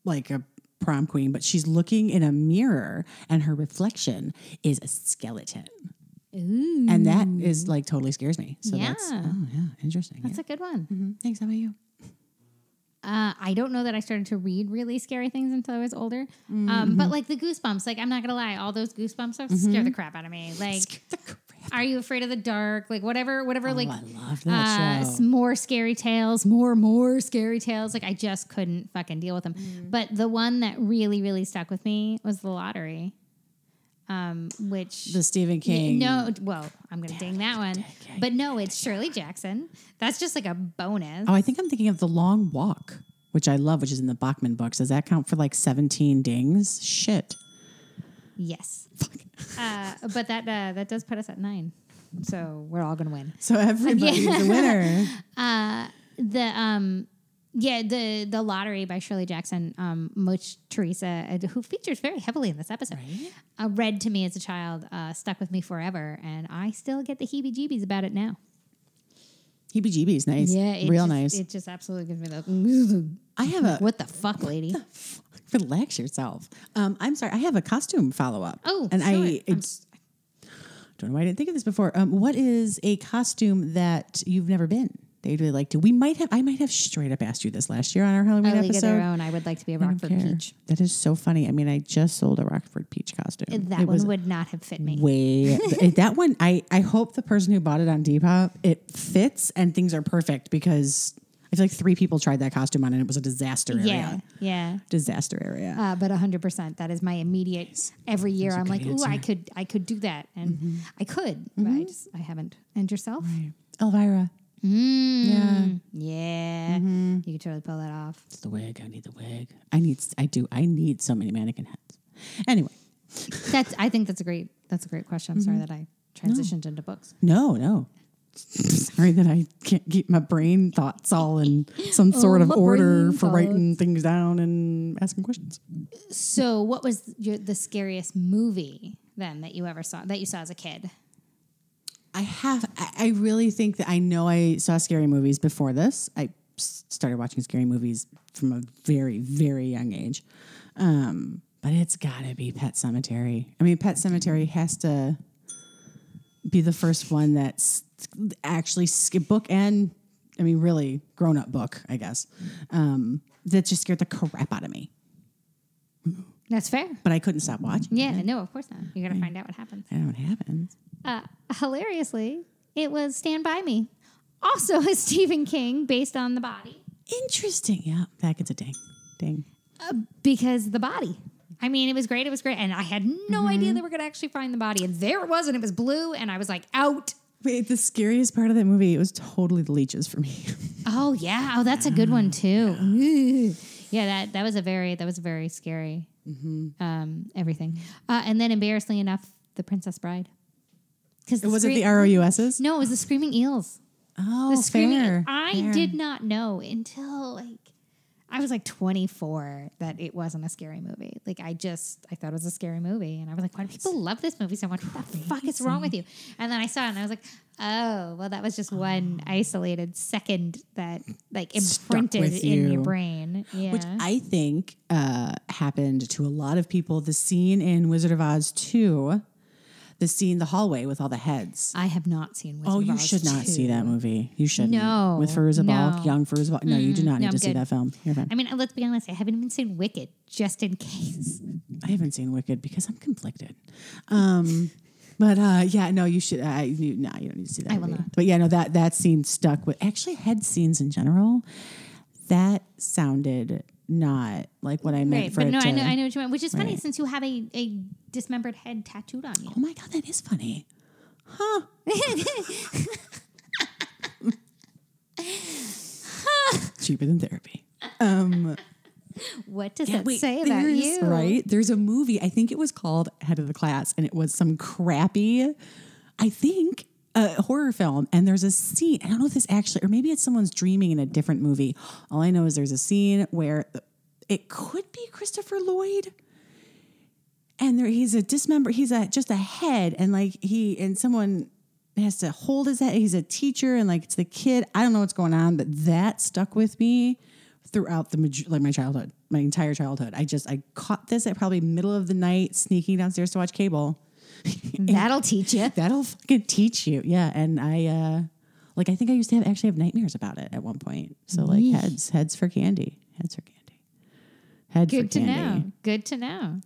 like a prom queen, but she's looking in a mirror, and her reflection is a skeleton. Ooh, And that is like totally scares me. So that's Yeah. oh yeah, interesting. that's a good one. yeah. Thanks. How about you? Uh, I don't know that I started to read really scary things until I was older. Mm-hmm. Um, but like the goosebumps, like I'm not gonna lie, all those goosebumps stuff scare the crap out of me. Like, are you afraid of the dark? Like whatever, whatever. like oh, I love uh, that s- show. more scary tales, more more scary tales. Like I just couldn't fucking deal with them. Mm. But the one that really really stuck with me was the lottery, um, which The Stephen King. no, well, I'm gonna ding that one. But no, it's Shirley Jackson. That's just like a bonus. Oh, I think I'm thinking of The Long Walk, which I love, which is in the Bachman books. Does that count for like 17 dings? Shit. Yes. Uh, but that uh, that does put us at nine. So we're all gonna win. So everybody's a winner. Uh, the um yeah the the lottery by Shirley Jackson, um, Teresa, uh, who features very heavily in this episode, uh, read to me as a child, uh, stuck with me forever, and I still get the heebie-jeebies about it now. Heebie jeebies, nice. it Real just- nice. It just absolutely gives me the I have a, what the fuck, lady. Relax yourself. Um, I'm sorry, I have a costume follow up. Oh, and sure. I, I'm don't know why I didn't think of this before. Um, what is a costume that you've never been that you'd really like to? We might have, I might have straight up asked you this last year on our Halloween A League of episode. Their Own. I would like to be a I Rockford. Peach. That is so funny. I mean, I just sold a Rockford Peach costume. That it one would not have fit me. way that one. I I hope the person who bought it on Depop it fits and things are perfect because I feel like three people tried that costume on and it was a disaster area. Yeah, yeah. Disaster area. Uh, but hundred percent, that is my immediate. Every year, I'm good like, ooh. I could, I could do that, and I could, but I just, I haven't. And yourself? Elvira. Mm, yeah, Mm-hmm. you could totally pull that off. It's the wig. I need the wig. I need. I do. I need so many mannequin heads. Anyway, That's, I think that's a great, that's a great question. I'm sorry Mm-hmm. that I transitioned into books. no, no. Sorry that I can't keep my brain thoughts all in some sort of order brain for writing things down and asking questions. So, what was your, the scariest movie then that you ever saw that you saw as a kid? I have. I, I really think that I know I saw scary movies before this. I started watching scary movies from a very, very young age. Um, but it's got to be Pet Sematary. I mean, Pet Sematary has to be the first one that's actually skip book and I mean, really grown up book, I guess. Um, that just scared the crap out of me. That's fair. But I couldn't stop watching. Yeah, no, of course not. You got to find out what happens. I don't know what happens. Uh, hilariously, it was Stand By Me, also a Stephen King based on The Body. Interesting. Yeah, that gets a ding. Ding. because the body. I mean, it was great. It was great, and I had no idea they were going to actually find the body. And there it was, and it was blue, and I was like, out. Wait, the scariest part of that movie, it was totally the leeches for me. Oh yeah, oh that's a good one too. Yeah, that that was a very that was very scary. Um, everything, uh, and then embarrassingly enough, the Princess Bride. Because was it the ROUSs? No, it was the Screaming Eels. Oh, The Screaming. fair. I fair. did not know until like I was like 24 that it wasn't a scary movie. Like I just I thought it was a scary movie, and I was like, why do people love this movie so much? What the fuck is wrong with you? And then I saw it, and I was like, oh, well, that was just one isolated second that like imprinted with in you. your brain. Yeah. Which I think uh, happened to a lot of people. The scene in Wizard of Oz 2, the scene, the hallway with all the heads. I have not seen. Wizard Oh, you should not 2. see that movie. You shouldn't. No, With Fairuza Balk, young Fairuza Balk. No, you do not need no, to I'm see good. that film. You're fine. I mean, let's be honest. I haven't even seen Wicked, just in case. I haven't seen Wicked because I'm conflicted. Um, but uh, yeah, no, you should. I you, no, you don't need to see that. I will not. But yeah, no, that that scene stuck with. Actually, head scenes in general, that sounded not like what I meant Right, for but no, to. I know, I know what you meant. Which is funny since you have a, a dismembered head tattooed on you. Oh my god, that is funny. Huh? Cheaper than therapy. Um, What does yeah, that wait, say about you? Right? There's a movie. I think it was called Head of the Class, and it was some crappy. I think a horror film, and there's a scene. I don't know if this actually, or maybe it's someone's dreaming in a different movie. All I know is there's a scene where it could be Christopher Lloyd, and there he's a dismember. He's a just a head, and like he and someone has to hold his head. He's a teacher, and like it's the kid. I don't know what's going on, but that stuck with me throughout the like my childhood, my entire childhood. I just I caught this at probably middle of the night, sneaking downstairs to watch cable. That'll teach you. That'll fucking teach you. Yeah. And I uh like I think I used to have actually have nightmares about it at one point. So like heads, heads for candy. Heads for candy. Head Good to candy. know. Good to know.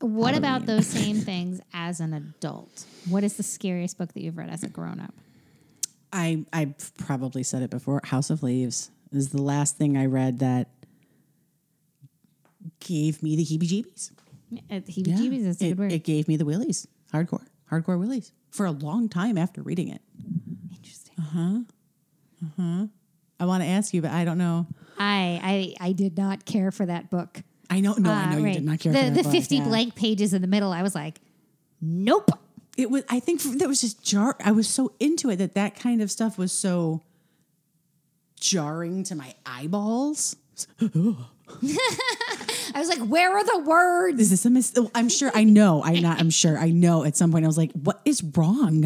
What about those same things as an adult? What is the scariest book that you've read as a grown up? I I've probably said it before. House of Leaves is the last thing I read that gave me the heebie jeebies. Heebie jeebies a it, good word. it gave me the willies. Hardcore. Hardcore willies. For a long time after reading it. Interesting. Uh huh. Uh huh. I want to ask you, but I don't know. I, I I did not care for that book. I know no, I Uh, know you did not care the, for that the book, 50 yeah. blank pages in the middle. I was like, nope. it was i think that was just jar i was so into it that that kind of stuff was so jarring to my eyeballs I was like, where are the words? is this a mis- oh, i'm sure i know i'm not i'm sure i know at some point i was like what is wrong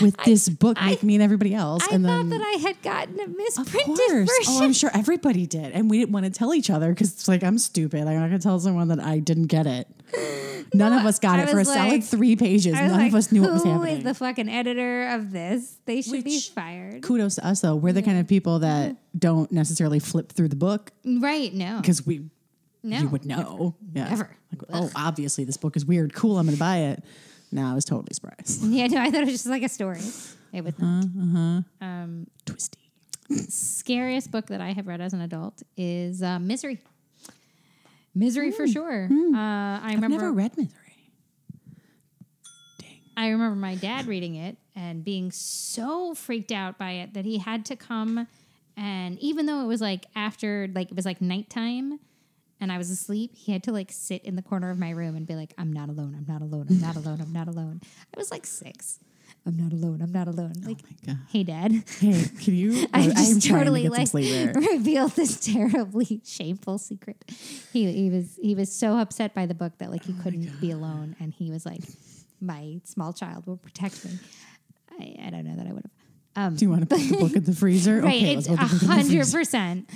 with this book like me and everybody else? I and thought then that I had gotten a misprinted version. oh i'm sure everybody did. And we didn't want to tell each other because it's like i'm stupid. I'm not going to tell someone that i didn't get it. None of us got I it for a was solid three pages. None like, of us knew what was happening. is the fucking editor of this? They should be fired. kudos to us though. We're the kind of people that don't necessarily flip through the book. Right? No, because we no. you would know. Yeah. Never. Like, oh, obviously this book is weird. Cool, I'm going to buy it. No, I was totally surprised. Yeah, no. I thought it was just like a story. It was not. Uh-huh, Um, Twisty. scariest book that I have read as an adult is uh, Misery. Misery for sure. Uh, I remember I've remember. never read Misery. Dang. I remember my dad reading it and being so freaked out by it that he had to come and even though it was like after like it was like nighttime and I was asleep, he had to like sit in the corner of my room and be like, I'm not alone, I'm not alone, I'm not alone, I'm not alone. I was like six. I'm not alone. I'm not alone. Like, Oh hey, Dad. Hey, can you? I just trying totally to like some sleep there. revealed this terribly shameful secret. He he was he was so upset by the book that Oh like he couldn't be alone, and he was like, "My small child will protect me." I, I don't know that I would have. Um, Do you want to put the book in the freezer? right, okay, it's a put the book in the hundred percent.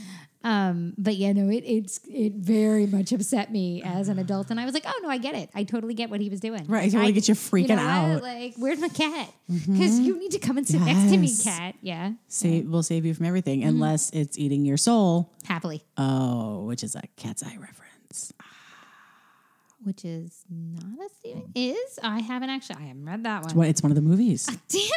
Um, but yeah, no, it it's it very much upset me as an adult, and I was like, oh no, I get it. I totally get what he was doing. Right, I totally get you freaking know what? out. Like, where's my cat? Because you need to come and sit next to me, cat. Yeah, Save, we'll save you from everything Mm-hmm. unless it's eating your soul. happily. Oh, which is a cat's eye reference. which is not a Stephen is. I haven't actually. I haven't read that one. Well, it's one of the movies. Damn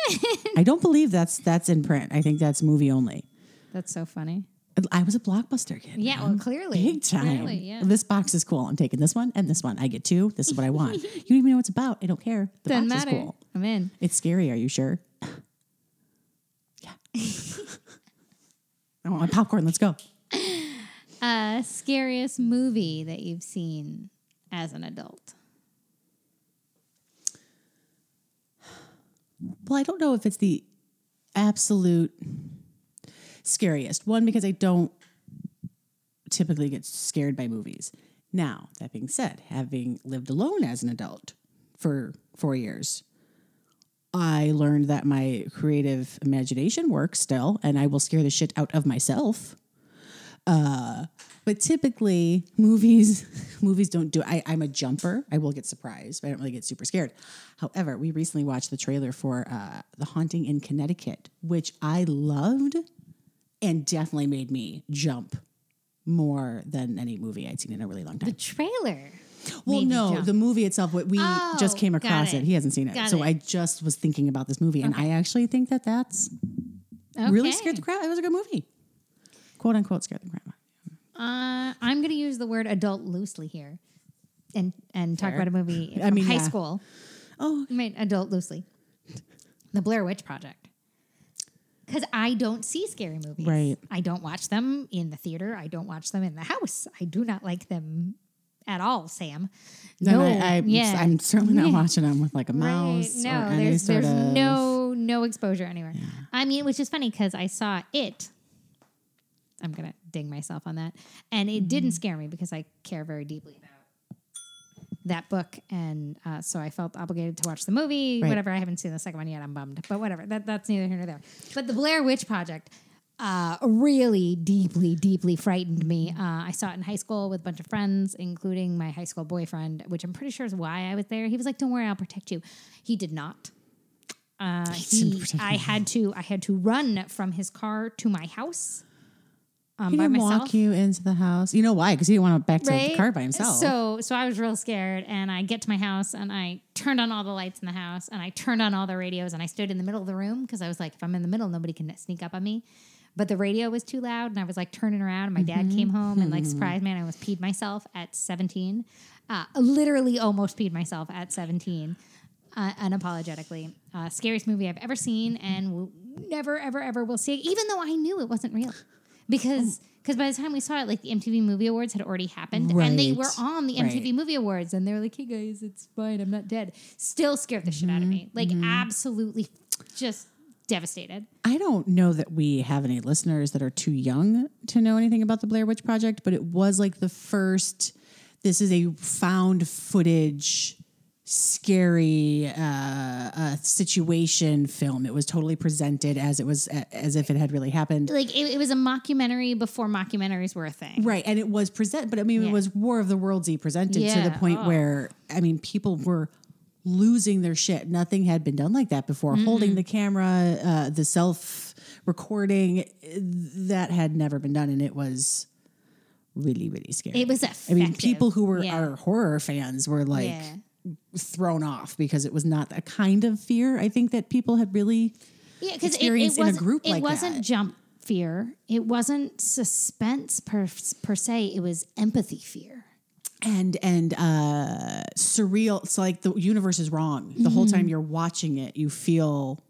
it! I don't believe that's that's in print. I think that's movie only. That's so funny. I was a blockbuster kid. Yeah, well, clearly, Big time. Clearly, yeah. This box is cool. I'm taking this one and this one. I get two. This is what I want. you don't even know what it's about. I don't care. The Doesn't box matter. is cool. I'm in. It's scary. Are you sure? yeah. I want my popcorn. Let's go. Uh, scariest movie that you've seen as an adult? Well, I don't know if it's the absolute scariest one because I don't typically get scared by movies. Now, that being said, having lived alone as an adult for four years, I learned that my creative imagination works still, and I will scare the shit out of myself. Uh, but typically, movies movies don't do. I, I'm a jumper. I will get surprised, but I don't really get super scared. However, we recently watched the trailer for uh, The Haunting in Connecticut, which I loved, and definitely made me jump more than any movie I'd seen in a really long time. The trailer. Well, no, the movie itself. What we Oh, just came across it. it. He hasn't seen it, Got so it. I just was thinking about this movie, and I actually think that that's really scared the crap. It was a good movie, quote unquote, scared the crap. Uh, I'm going to use the word adult loosely here, and and talk about a movie I mean, high yeah. school. Oh, I mean, adult loosely. The Blair Witch Project. Because I don't see scary movies. Right. I don't watch them in the theater. I don't watch them in the house. I do not like them at all, Sam. then no, I, I, yeah. I'm certainly not watching them with like a Right. mouse. No, or any there's there's of, no no exposure anywhere. I mean, which is funny because I saw it. I'm gonna ding myself on that, and it Mm-hmm. didn't scare me because I care very deeply about that book, and uh, so I felt obligated to watch the movie. Right. Whatever, I haven't seen the second one yet. I'm bummed, but whatever. That that's neither here nor there. But the Blair Witch Project. Uh, really deeply, deeply frightened me. Uh, I saw it in high school with a bunch of friends, including my high school boyfriend, which I'm pretty sure is why I was there. He was like, "Don't worry, I'll protect you." He did not. Uh, he, I had to, I had to run from his car to my house um, He by didn't myself. walk you into the house. You know why? Because he didn't want to back to the car by himself. So, so I was real scared, and I get to my house, and I turned on all the lights in the house, and I turned on all the radios, and I stood in the middle of the room because I was like, if I'm in the middle, nobody can sneak up on me. But the radio was too loud, and I was like turning around, and my dad came home and like surprised me, and I almost peed myself at 17. Uh, literally, almost peed myself at 17. Uh, unapologetically, uh, scariest movie I've ever seen, and will never, ever, ever will see. Even though I knew it wasn't real, because because by the time we saw it, like the MTV Movie Awards had already happened, and they were on the MTV Right. Movie Awards, and they were like, "Hey guys, it's fine, I'm not dead." Still scared the shit out of me, Mm-hmm. like absolutely, just devastated. I don't know that we have any listeners that are too young to know anything about the Blair Witch Project, but it was like the first. This is a found footage, scary uh, uh, situation film. It was totally presented as it was as if it had really happened. Like it, it was a mockumentary before mockumentaries were a thing. Right, and it was present, but I mean, Yeah. it was War of the Worlds Worldsy presented to the point oh. where I mean, people were losing their shit. Nothing had been done like that before. Holding the camera, uh, the self recording, that had never been done, and it was really, really scary. It was I mean, people who were Yeah. our horror fans were like Yeah. Thrown off because it was not a kind of fear. I think that people had really Yeah, because it, it in a group it wasn't that. jump fear. It wasn't suspense per per se. It was empathy fear. and and uh surreal it's like the universe is wrong the whole Mm-hmm. time you're watching it you feel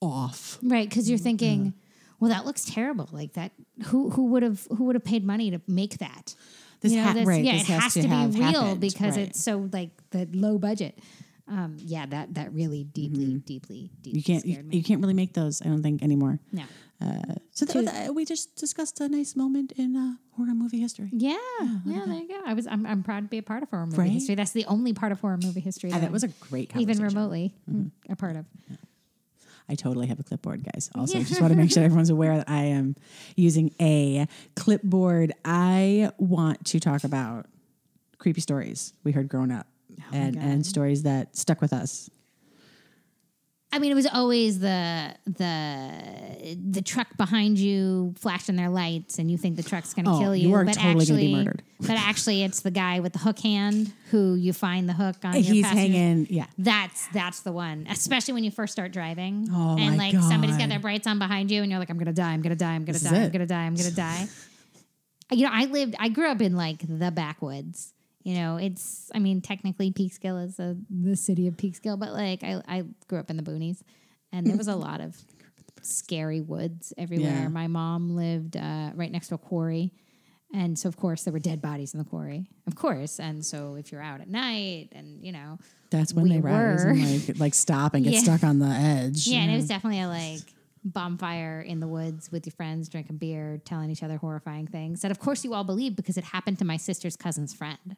off Right, because you're thinking, well, that looks terrible. Like that, who who would have who would have paid money to make that? This you know, ha- this- right, yeah, this it has has to to, be real happened, because right. it's so like the low budget. um, yeah, that that really deeply, deeply, deeply You can't you, you can't really make those. I don't think anymore. no. So th- th- we just discussed a nice moment in uh, horror movie history. Yeah, yeah, there you go. I was, I'm, I'm proud to be a part of horror movie Right? history. That's the only part of horror movie history Ah, that, that was a great even remotely mm, a part of. I totally have a clipboard, guys. Also, just want to make sure everyone's aware that I am using a clipboard. I want to talk about creepy stories we heard growing up oh and, and stories that stuck with us. I mean, it was always the the the truck behind you flashing their lights, and you think the truck's going to Oh, kill you you, are but totally actually, be murdered. but actually, it's the guy with the hook hand who you find the hook on. your He's hanging, yeah. That's that's the one, especially when you first start driving, Oh, and like somebody's got God. their brights on behind you, and you're like, I'm gonna die, I'm gonna die, I'm gonna die, I'm gonna die, I'm gonna die. You know, I lived, I grew up in like the backwoods. You know, it's, I mean, technically Peekskill is a, the city of Peekskill, but like I, I grew up in the boonies, and there was a lot of scary woods everywhere. Yeah. My mom lived uh, right next to a quarry. And so, of course, there were dead bodies in the quarry, of course. And so, if you're out at night and, you know, That's when We they rise and like, like stop and get Yeah. stuck on the edge. Yeah, and it was definitely a like bonfire in the woods with your friends, drinking beer, telling each other horrifying things that, of course, you all believe because it happened to my sister's cousin's friend.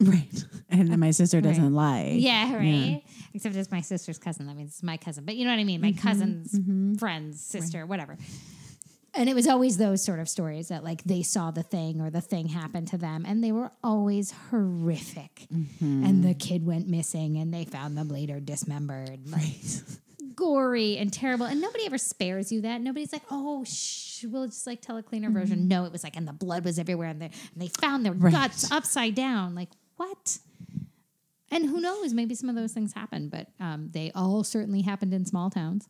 Right. And my sister doesn't lie. Yeah, right. Except it's my sister's cousin. That means it's my cousin, but you know what I mean. My mm-hmm. cousin's mm-hmm. friend's sister, whatever. And it was always those sort of stories that like they saw the thing or the thing happened to them, and they were always horrific. Mm-hmm. And the kid went missing, and they found them later dismembered. Like, gory and terrible. And nobody ever spares you that. Nobody's like, oh, shh, we'll just like tell a cleaner version. No, it was like, and the blood was everywhere, and, they and they found their Right. guts upside down. Like, what? And who knows? Maybe some of those things happened, but um, they all certainly happened in small towns.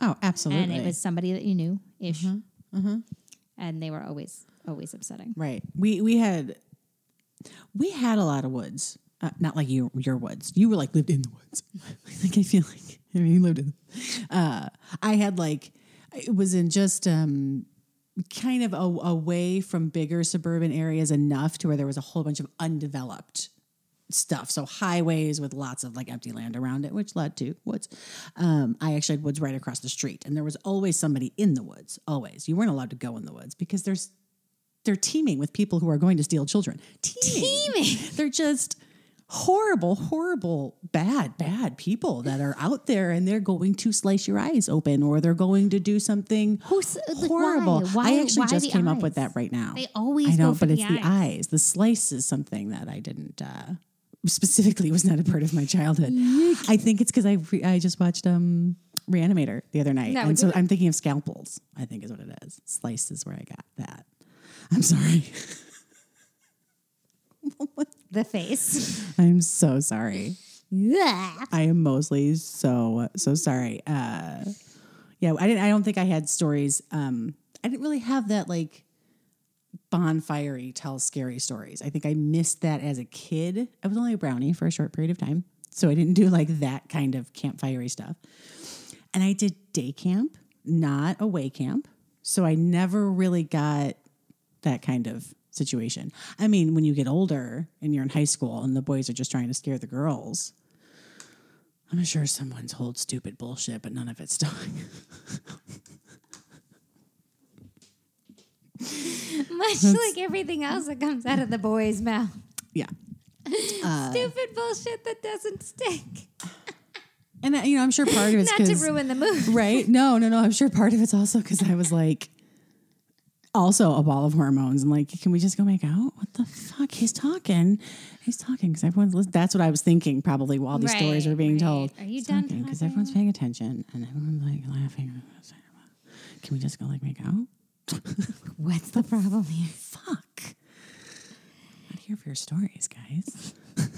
Oh, absolutely. And it was somebody that you knew ish. And they were always, always upsetting. Right. We we had we had a lot of woods. Uh, not like you your woods. You were like lived in the woods. like I feel like I mean you lived in. Uh, I had like it was in just um kind of a, away from bigger suburban areas enough to where there was a whole bunch of undeveloped stuff. So highways with lots of like empty land around it, which led to woods. Um, I actually had woods right across the street, and there was always somebody in the woods. Always, you weren't allowed to go in the woods because there's they're teeming with people who are going to steal children. Teeming. Teeming. They're just horrible, horrible, bad, bad people that are out there and they're going to slice your eyes open or they're going to do something Who's- like, horrible. why? Why- I actually just came up with that right now. They always I know, go but the it's the eyes. eyes. The slice is something that I didn't uh, specifically was not a part of my childhood. I think it's because I re- I just watched um Reanimator the other night, and so. I'm thinking of scalpels. I think is what it is. Slice is where I got that. I'm sorry. The face. I'm so sorry. Yeah. I am mostly so so sorry. Uh, yeah, I didn't. I don't think I had stories. Um, I didn't really have that like bonfirey tell scary stories. I think I missed that as a kid. I was only a brownie for a short period of time, so I didn't do like that kind of campfirey stuff. And I did day camp, not away camp, so I never really got that kind of situation. I mean, when you get older and you're in high school and the boys are just trying to scare the girls, I'm sure someone's told stupid bullshit, but none of it's stuck. Much like everything else that comes out of the boy's mouth. yeah. Stupid bullshit that doesn't stick. And, uh, you know, I'm sure part of it's Not to ruin the mood. Right? No, no, no. I'm sure part of it's also because I was like, also a ball of hormones. And like, can we just go make out? What the fuck? He's talking. He's talking because everyone's listening. That's what I was thinking probably while these stories Right, were being right. told. Are you He's done Because everyone's paying attention and everyone's like laughing. Can we just go like make out? What's the problem here? Fuck. I'm here for your stories, guys.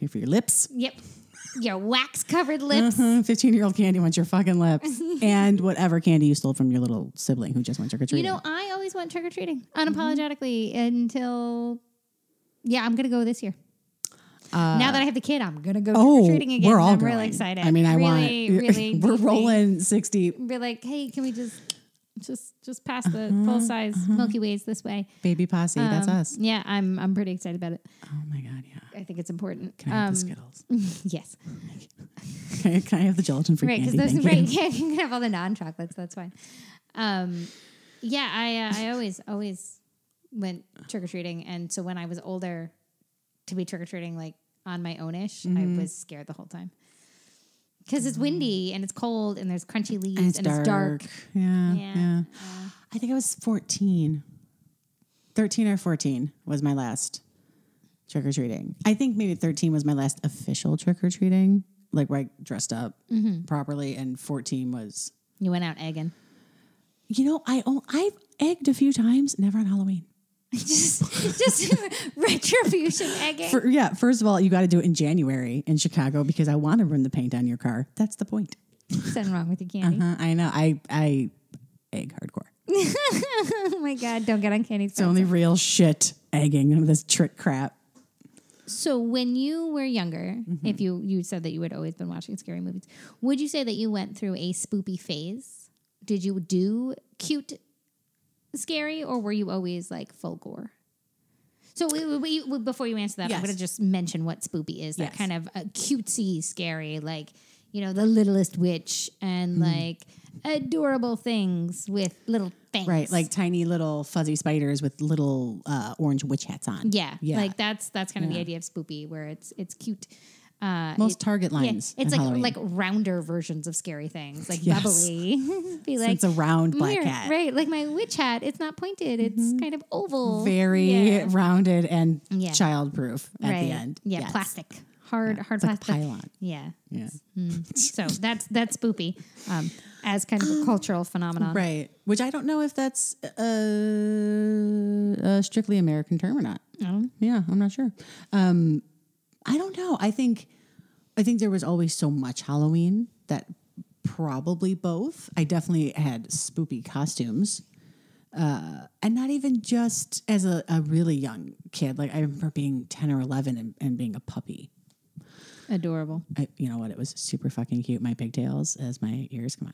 here for your lips. Yep. Your wax covered lips. Mm-hmm. 15 year old candy wants your fucking lips. and whatever candy you stole from your little sibling who just went trick or treating. You treating. know, I always went trick or treating mm-hmm. unapologetically until, yeah, I'm going to go this year. Uh, now that I have the kid, I'm going to go trick oh, or treating again. we're all I'm going. really excited. I mean, I really, want. really, we're deeply rolling 60. Be like, hey, can we just just just pass the uh-huh, full size uh-huh. Milky Ways this way. Baby posse, that's Um, us. Yeah, I'm I'm pretty excited about it. Oh my god, yeah. I think it's important. Can I have Um, the Skittles? yes, Can I, can I have the gelatin free right. Because candy? those Thank you. right. Yeah, you can have all the non chocolates. That's fine. Um, yeah, I uh, I always always went trick or treating, and so when I was older, to be trick or treating like on my ownish, Mm-hmm. I was scared the whole time. Because it's windy and it's cold and there's crunchy leaves And it's and dark. it's dark. Yeah, Yeah. yeah. I think I was 14. 13 or 14 was my last trick or treating. I think maybe 13 was my last official trick or treating, like where I dressed up Mm-hmm. properly. And 14 was, You went out egging. you know, I oh, I've egged a few times, never on Halloween. just just retribution egging. For, yeah, first of all, you got to do it in January in Chicago because I want to run the paint on your car. That's the point. Something wrong with your candy. Uh-huh, I know. I I egg hardcore. Oh my god! Don't get on candy's. It's only real shit egging of this trick crap. So when you were younger, Mm-hmm. if you you said that you had always been watching scary movies, would you say that you went through a spoopy phase? Did you do cute scary, or were you always like full gore? So we, we, we- before you answer that, I'm going to just mention what spoopy is. That Yes. kind of uh, cutesy scary, like you know, the littlest witch and Mm-hmm. like adorable things with little things. Right, like tiny little fuzzy spiders with little uh, orange witch hats on. Yeah, Yeah. like that's that's kind of the idea of spoopy, where it's it's cute. Uh, Most it- Target yeah, lines. it's like Halloween. like rounder versions of scary things, like Yes. bubbly. Be like it's a round black cat. right? Like my witch hat. It's not pointed. It's kind of oval. Very Yeah. rounded and Yeah. childproof at right. the end. Yeah, Yes. plastic, hard, hard It's like a plastic. pylon. yeah. Yeah. So that's that's spoopy, um, as kind of a cultural phenomenon. Right. Which I don't know if that's uh, a strictly American term or not. Yeah, I'm not sure. Um, I don't know. I think I think there was always so much Halloween that probably both. I definitely had spoopy costumes. Uh, and not even just as a, a really young kid. Like I remember being 10 or 11 and, and being a puppy. Adorable. I, you know what? It was super fucking cute. My pigtails as my ears. Come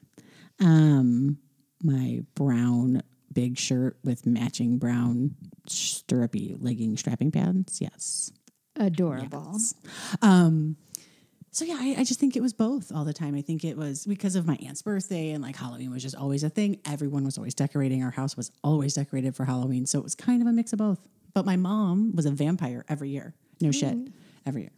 on. Um, my brown big shirt with matching brown stirrupy legging strapping pants. Yes. Adorable. Um, so yeah, I, I just think it was both all the time. I think it was because of my aunt's birthday and like Halloween was just always a thing. Everyone was always decorating. Our house was always decorated for Halloween. So it was kind of a mix of both. But my mom was a vampire every year. No shit. Every year.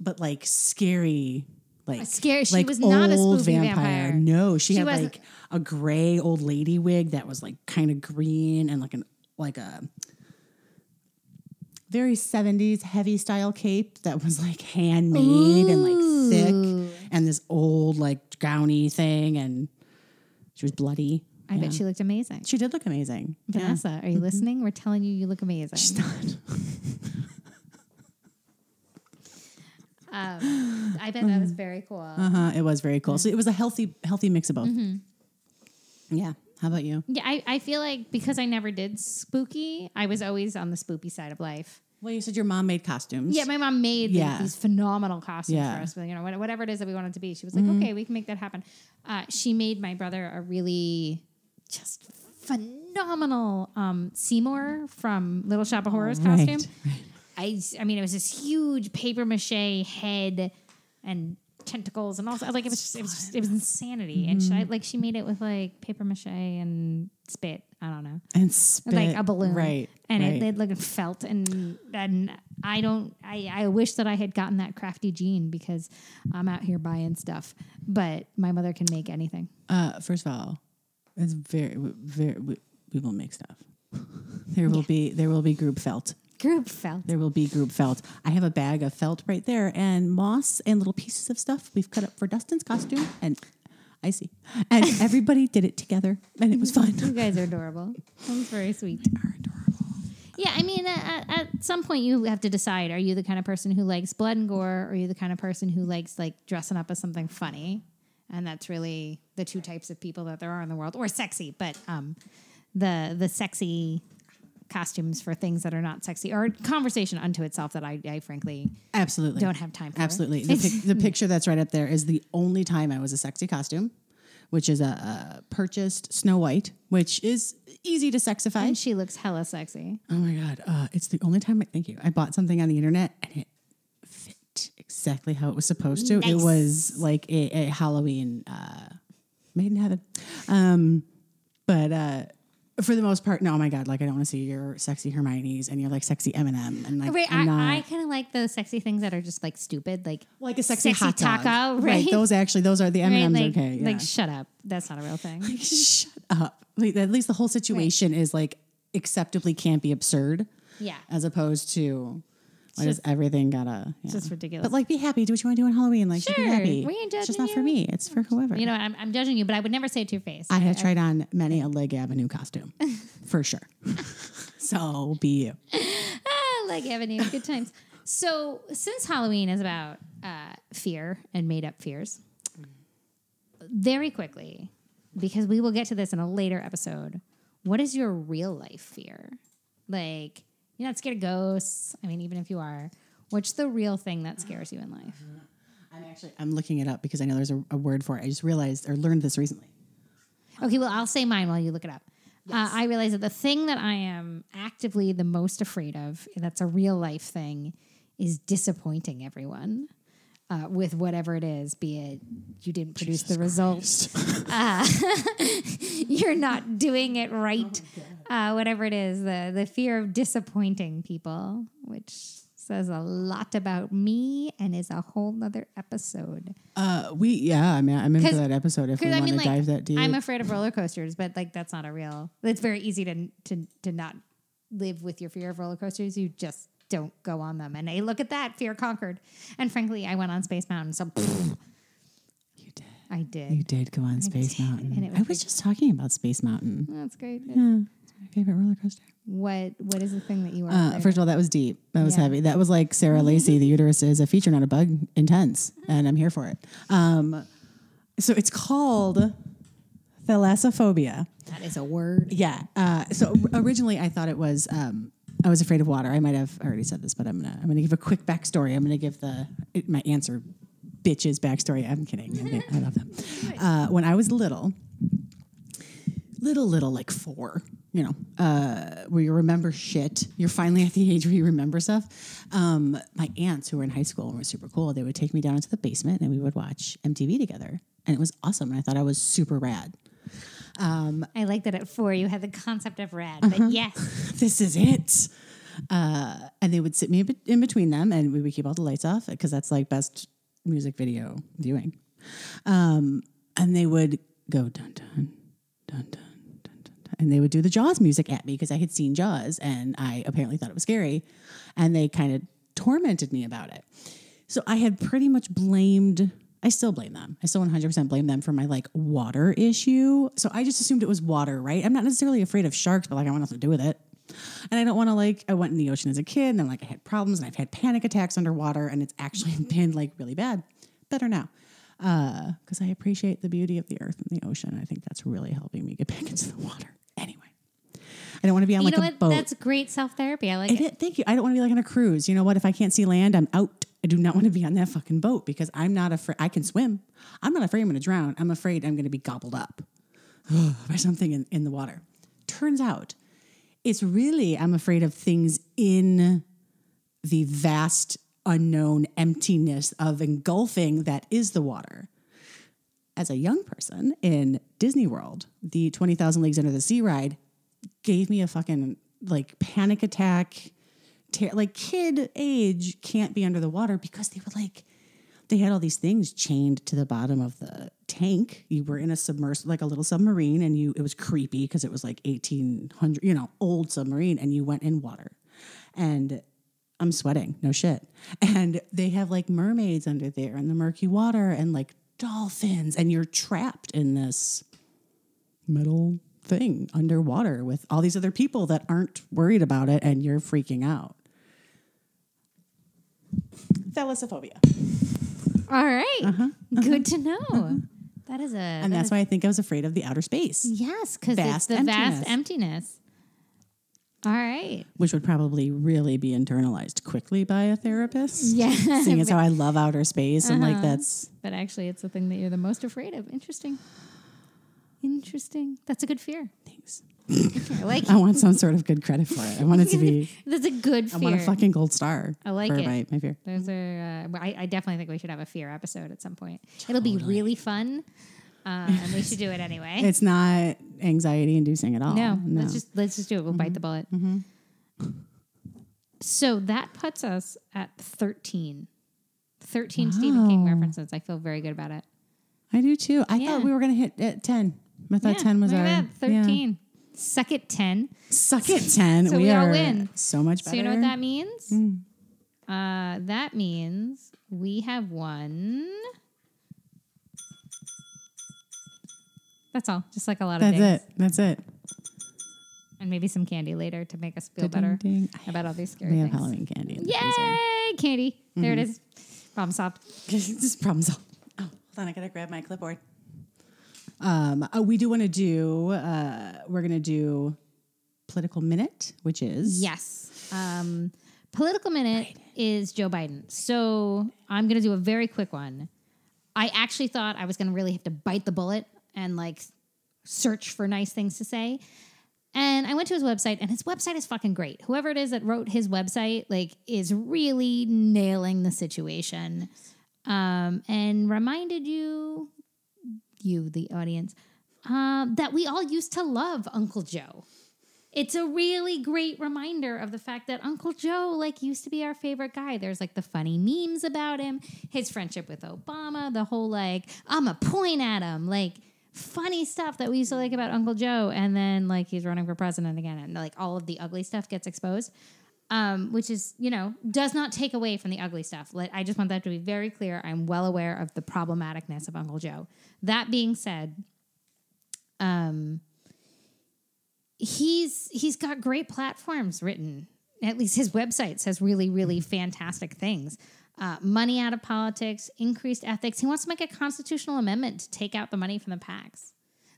But like scary, like scary- she like was not a old spoopy vampire. No, she, She had wasn't- like a gray old lady wig that was like kind of green and like an like a very 70s heavy style cape that was like handmade and like thick and this old like gowny thing and she was bloody. I bet she looked amazing. She did look amazing. Yeah. Vanessa, are you mm-hmm. listening? We're telling you, you look amazing. um, I bet that was very cool. Uh-huh. It was very cool. So it was a healthy healthy mix of both. Yeah. How about you? Yeah, I, I feel like because I never did spooky, I was always on the spoopy side of life. Well, you said your mom made costumes. Yeah, my mom made Yeah. these phenomenal costumes Yeah. Mm-hmm. for us. You know, what- whatever it is that we wanted to be. She was like, okay, we can make that happen. Uh, she made my brother a really just phenomenal um, Seymour from Little Shop of Horrors right, costume. I, I mean, it was this huge paper mache head and tentacles and also like it was just, it was just, it was insanity. And she, Mm-hmm. like she made it with like paper mache and spit. I don't know and spit. like a balloon, Right. And right. it, it like felt, and and I don't, I I wish that I had gotten that crafty gene because I'm out here buying stuff, but my mother can make anything. Uh, first of all, it's very, very. We, we will make stuff. There will be there will be group felt. Group felt. There will be group felt. I have a bag of felt right there, and moss and little pieces of stuff we've cut up for Dustin's costume, and I see, and everybody did it together, and it was fun. You guys are adorable. Sounds very sweet. Are adorable. Yeah, I mean, at, at some point you have to decide: Are you the kind of person who likes blood and gore, or are you the kind of person who likes like dressing up as something funny? And that's really the two types of people that there are in the world, or sexy. But um, the the sexy costumes for things that are not sexy, or conversation unto itself that I, I frankly Absolutely. don't have time for. Absolutely. The, pic- the picture that's right up there is the only time I was a sexy costume which is a, a purchased Snow White, which is easy to sexify. And she looks hella sexy. Oh my god, uh, it's the only time. I, thank you. I bought something on the internet and it fit exactly how it was supposed to. It was like a, a Halloween uh, made in heaven. Um, but uh, for the most part, no. Oh my god, like I don't want to see your sexy Hermione's and your like sexy M&M and like Wait, I'm I, not I kind of like those sexy things that are just like stupid, like like a sexy, sexy hot dog. taco, right? Those actually, those are the right? M&Ms. like, okay, yeah. like shut up. That's not a real thing. Like, shut up. Like, at least the whole situation is like acceptably can't be absurd. Yeah. as opposed to why does just- everything gotta yeah. just ridiculous. But like be happy, do what you want to do on Halloween. Like just be Sure, happy. we ain't it's just judging not for me. It's for whoever. You know, I'm, I'm judging you, but I would never say it to your face. I have tried on many a Leg Avenue costume. for sure. so be you. Ah, Leg Avenue, good times. So, since Halloween is about uh, fear and made up fears, very quickly, because we will get to this in a later episode, what is your real life fear? Like, you're not scared of ghosts. I mean, even if you are, what's the real thing that scares you in life? I'm actually I'm looking it up because I know there's a, a word for it. I just realized or learned this recently. Okay, well, I'll say mine while you look it up. Uh, I realize that the thing that I am actively the most afraid of, and that's a real life thing, is disappointing everyone uh, with whatever it is, be it you didn't produce the results, uh, you're not doing it right, uh, whatever it is, the, the fear of disappointing people, which says a lot about me and is a whole nother episode. Uh, we yeah, I mean I'm in for that episode if we I want mean, to like, dive that deep. I'm afraid of roller coasters, but like that's not a real. It's very easy to to to not live with your fear of roller coasters. You just don't go on them. And hey, look at that, fear conquered. And frankly, I went on Space Mountain, so you did. I did. You did go on Space did, Mountain. it I was was just talking about Space Mountain. That's great. Yeah, my favorite roller coaster. What what is the thing that you are? Uh, first of all, that was deep. That was Yeah. heavy. That was like Sarah Lacy. the uterus is a feature, not a bug. Intense, and I'm here for it. Um, so it's called thalassophobia. that is a word. Yeah. Uh, so originally, I thought it was. Um, I was afraid of water. I might have already said this, but I'm gonna I'm gonna give a quick backstory. I'm gonna give the it, my answer, bitches backstory. I'm kidding. I, I love them. Uh, when I was little, little little like four, you know, uh, where you remember shit. You're finally at the age where you remember stuff. Um, my aunts who were in high school and were super cool. They would take me down into the basement and we would watch MTV together, and it was awesome. And I thought I was super rad. I like that at four you had the concept of rad, Uh-huh. but yes, this is it. Uh, and they would sit me in, between them, and we would keep all the lights off because that's like best music video viewing. Um, and they would go dun dun dun, dun and they would do the Jaws music at me because I had seen Jaws, and I apparently thought it was scary, and they kind of tormented me about it. So I had pretty much blamed. I still blame them. I still 100% blame them for my like water issue. So I just assumed it was water, right? I'm not necessarily afraid of sharks, but like I want nothing to do with it. And I don't want to like, I went in the ocean as a kid and then like I had problems and I've had panic attacks underwater and it's actually been like really bad. Better now. Uh, because I appreciate the beauty of the earth and the ocean. I think that's really helping me get back into the water. I don't want to be on you like know a what? boat. That's great self therapy. I like I it. thank you. I don't want to be like on a cruise. You know what? If I can't see land, I'm out. I do not want to be on that fucking boat because I'm not afraid. I can swim. I'm not afraid I'm going to drown. I'm afraid I'm going to be gobbled up by something in, in the water. Turns out it's really, I'm afraid of things in the vast, unknown emptiness of engulfing that is the water. As a young person in Disney World, the 20,000 Leagues Under the Sea ride gave me a fucking like panic attack. Ter- like kid age can't be under the water because they were like they had all these things chained to the bottom of the tank. You were in a submersible, like a little submarine, and you it was creepy because it was like eighteen hundred, you know, old submarine, and you went in water, and I'm sweating, no shit. And they have like mermaids under there in the murky water, and like dolphins, and you're trapped in this metal thing underwater with all these other people that aren't worried about it and you're freaking out. Thalassophobia. All right. Uh-huh. Good to know. That is a. And that's why I think I was afraid of the outer space, Yes, because it's Vast the vast emptiness. emptiness. All right. which would probably really be internalized quickly by a therapist. Yeah. Seeing as how I love outer space and like Uh-huh. that's But actually, it's the thing that you're the most afraid of. Interesting. Interesting. That's a good fear. Thanks. I like I want some sort of good credit for it. I want it to be. That's a good Fear. I want a fucking gold star. I like for it. My, my fear. Those are. Uh, I, I definitely think we should have a fear episode at some point. It'll be really fun, uh, and we should do it anyway. It's not anxiety inducing at all. no, no. let's just let's just do it. We'll bite the bullet. So that puts us at thirteen. Thirteen Stephen King references. I feel very good about it. I do too. I Yeah. thought we were gonna hit at ten. I thought Yeah, ten was our at that, yeah. Suck it, ten. Suck it, ten. So we, we all are win. so much better. So you know what that means? Mm. Uh, that means we have won. That's all. Just like a lot of That's it. That's it. and maybe some candy later to make us feel Ding, better ding. about all these scary We have things. Halloween candy. In the freezer. Yay, candy! There it Mm-hmm. is. Problem solved. Just problem solved. Oh, hold on, I gotta grab my clipboard. Um, uh, we do want to do. Uh, we're gonna do political minute, which is Yes. Um, political minute is Joe Biden. So I'm going to do a very quick one. I actually thought I was going to really have to bite the bullet and like search for nice things to say. And I went to his website, and his website is fucking great. Whoever it is that wrote his website, like, is really nailing the situation, um, and reminded you, you the audience, um, that we all used to love Uncle Joe. It's a really great reminder of the fact that Uncle Joe like used to be our favorite guy. There's like the funny memes about him, his friendship with Obama, the whole like I'm a point at him, like funny stuff that we used to like about Uncle Joe, and then like he's running for president again, and like all of the ugly stuff gets exposed. Um, which is, you know, does not take away from the ugly stuff. Like, I just want that to be very clear. I'm well aware of the problematicness of Uncle Joe. That being said, um, he's he's got great platforms written. At least his website says really, really fantastic things. Uh, money out of politics, increased ethics. He wants to make a constitutional amendment to take out the money from the PACs.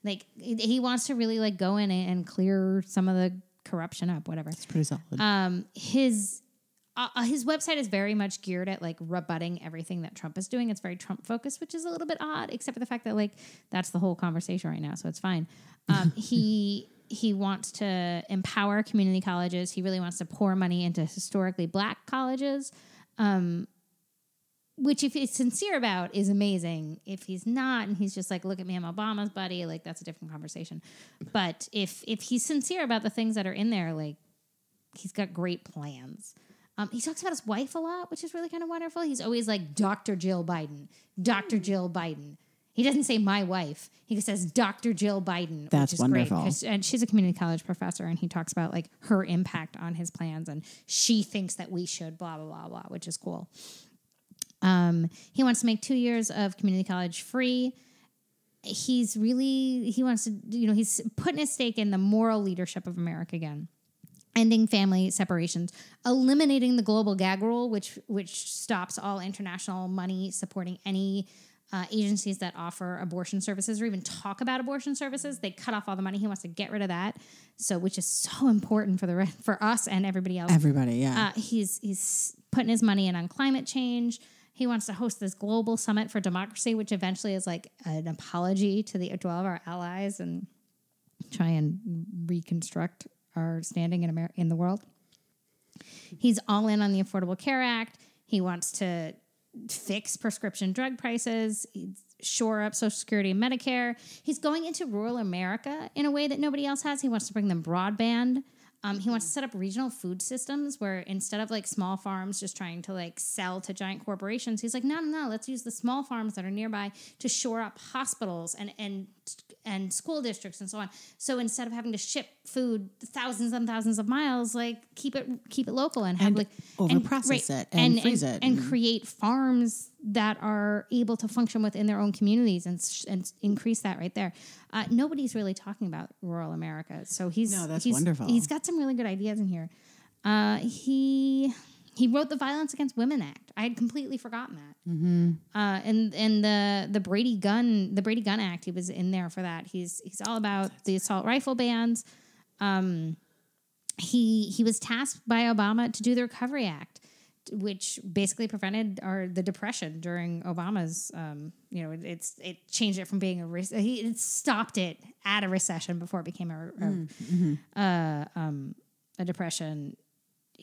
Like he he wants to really like go in and clear some of the corruption up, whatever. it's pretty solid. Um, his uh, uh, his website is very much geared at like rebutting everything that Trump is doing. It's very Trump focused, which is a little bit odd, except for the fact that like that's the whole conversation right now, so it's fine. Um, he he wants to empower community colleges. He really wants to pour money into historically black colleges. Um, which if he's sincere about is amazing. If he's not and he's just like, look at me, I'm Obama's buddy, like that's a different conversation. But if if he's sincere about the things that are in there, like he's got great plans. Um, he talks about his wife a lot, which is really kind of wonderful. He's always like Dr. Jill Biden, Dr. Jill Biden. He doesn't say my wife. He says Dr. Jill Biden. That's which is wonderful. Great and she's a community college professor, and he talks about like her impact on his plans, and she thinks that we should blah blah blah blah, which is cool. Um, he wants to make two years of community college free. He's really he wants to you know he's putting his stake in the moral leadership of America again, ending family separations, eliminating the global gag rule, which which stops all international money supporting any. Uh, agencies that offer abortion services or even talk about abortion services, they cut off all the money. He wants to get rid of that, so which is so important for the for us and everybody else. Everybody, yeah. Uh, he's he's putting his money in on climate change. He wants to host this global summit for democracy, which eventually is like an apology to the to all of our allies and try and reconstruct our standing in America in the world. He's all in on the Affordable Care Act. He wants to fix prescription drug prices, shore up Social Security and Medicare. He's going into rural America in a way that nobody else has. He wants to bring them broadband. Um, he wants to set up regional food systems where instead of like small farms just trying to like sell to giant corporations, he's like, no, no, no, let's use the small farms that are nearby to shore up hospitals and and and school districts and so on. So instead of having to ship food thousands and thousands of miles, like keep it keep it local and have And like overprocess it and freeze it and and- create farms that are able to function within their own communities and, and increase that right there. Uh, nobody's really talking about rural America, so he's No, that's he's, wonderful. He's got some really good ideas in here. Uh, he he wrote the Violence Against Women Act. I had completely forgotten that. Mm-hmm. Uh, and and the the Brady gun the Brady Gun Act. He was in there for that. He's he's all about the assault rifle bans. Um, he he was tasked by Obama to do the Recovery Act which basically prevented our the depression during Obama's. Um, you know, it, it's it changed it from being a re- he it stopped it at a recession before it became a, a, uh, um, a depression.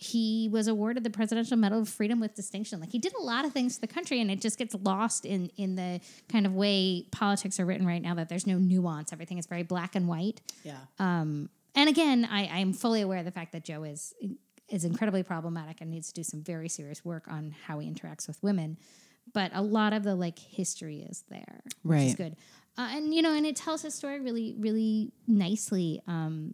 He was awarded the Presidential Medal of Freedom with distinction. Like he did a lot of things for the country, and it just gets lost in in the kind of way politics are written right now. That there's no nuance. Everything is very black and white. Yeah. Um, and again, I, I'm fully aware of the fact that Joe is is incredibly problematic and needs to do some very serious work on how he interacts with women. But a lot of the like history is there, which is good. Uh, and you know, and it tells his story really, really nicely. Um,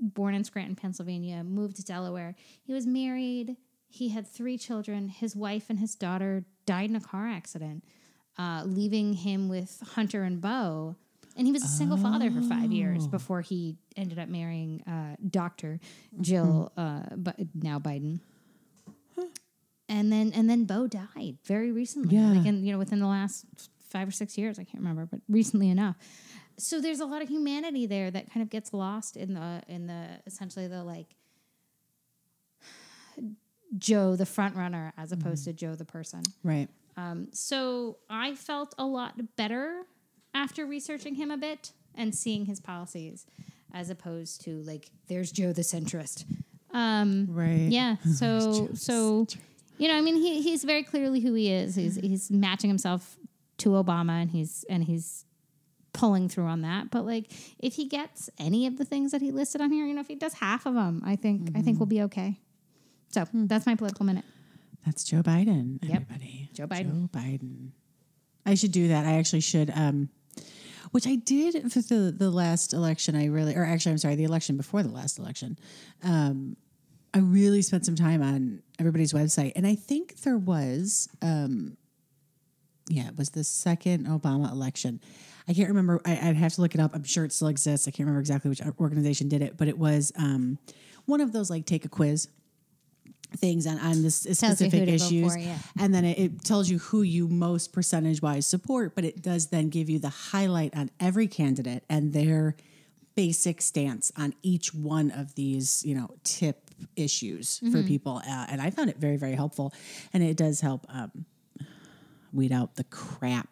born in Scranton, Pennsylvania, moved to Delaware. He was married. He had three children. His wife and his daughter died in a car accident, uh, leaving him with Hunter and Bo. And he was a single father for five years before he ended up marrying uh, Doctor Jill, uh, Bi- now Biden. And then and then Bo died very recently. Yeah. Like in, you know, within the last five or six years, I can't remember, but recently enough. So there's a lot of humanity there that kind of gets lost in the in the essentially the like Joe the front runner as opposed to Joe the person. Right. Um, so I felt a lot better after researching him a bit and seeing his policies, as opposed to like there's Joe the centrist. Um, Right. yeah. So so you know, I mean, he he's very clearly who he is. He's he's matching himself to Obama, and he's and he's pulling through on that. But like, if he gets any of the things that he listed on here, you know, if he does half of them, I think I think we'll be okay. So that's my political minute. That's Joe Biden, Yep. everybody. Joe Biden. Joe Biden. I should do that. I actually should. Um, which I did for the the last election. I really, or actually, I'm sorry, the election before the last election. Um, I really spent some time on everybody's website, and I think there was, um, yeah, it was the second Obama election. I can't remember. I, I'd have to look it up. I'm sure it still exists. I can't remember exactly which organization did it, but it was um, one of those like take a quiz things on, on this specific who to vote issues for, yeah. and then it, it tells you who you most percentage wise support but it does then give you the highlight on every candidate and their basic stance on each one of these you know tip issues Mm-hmm. for people uh, and i found it very very helpful and it does help um, weed out the crap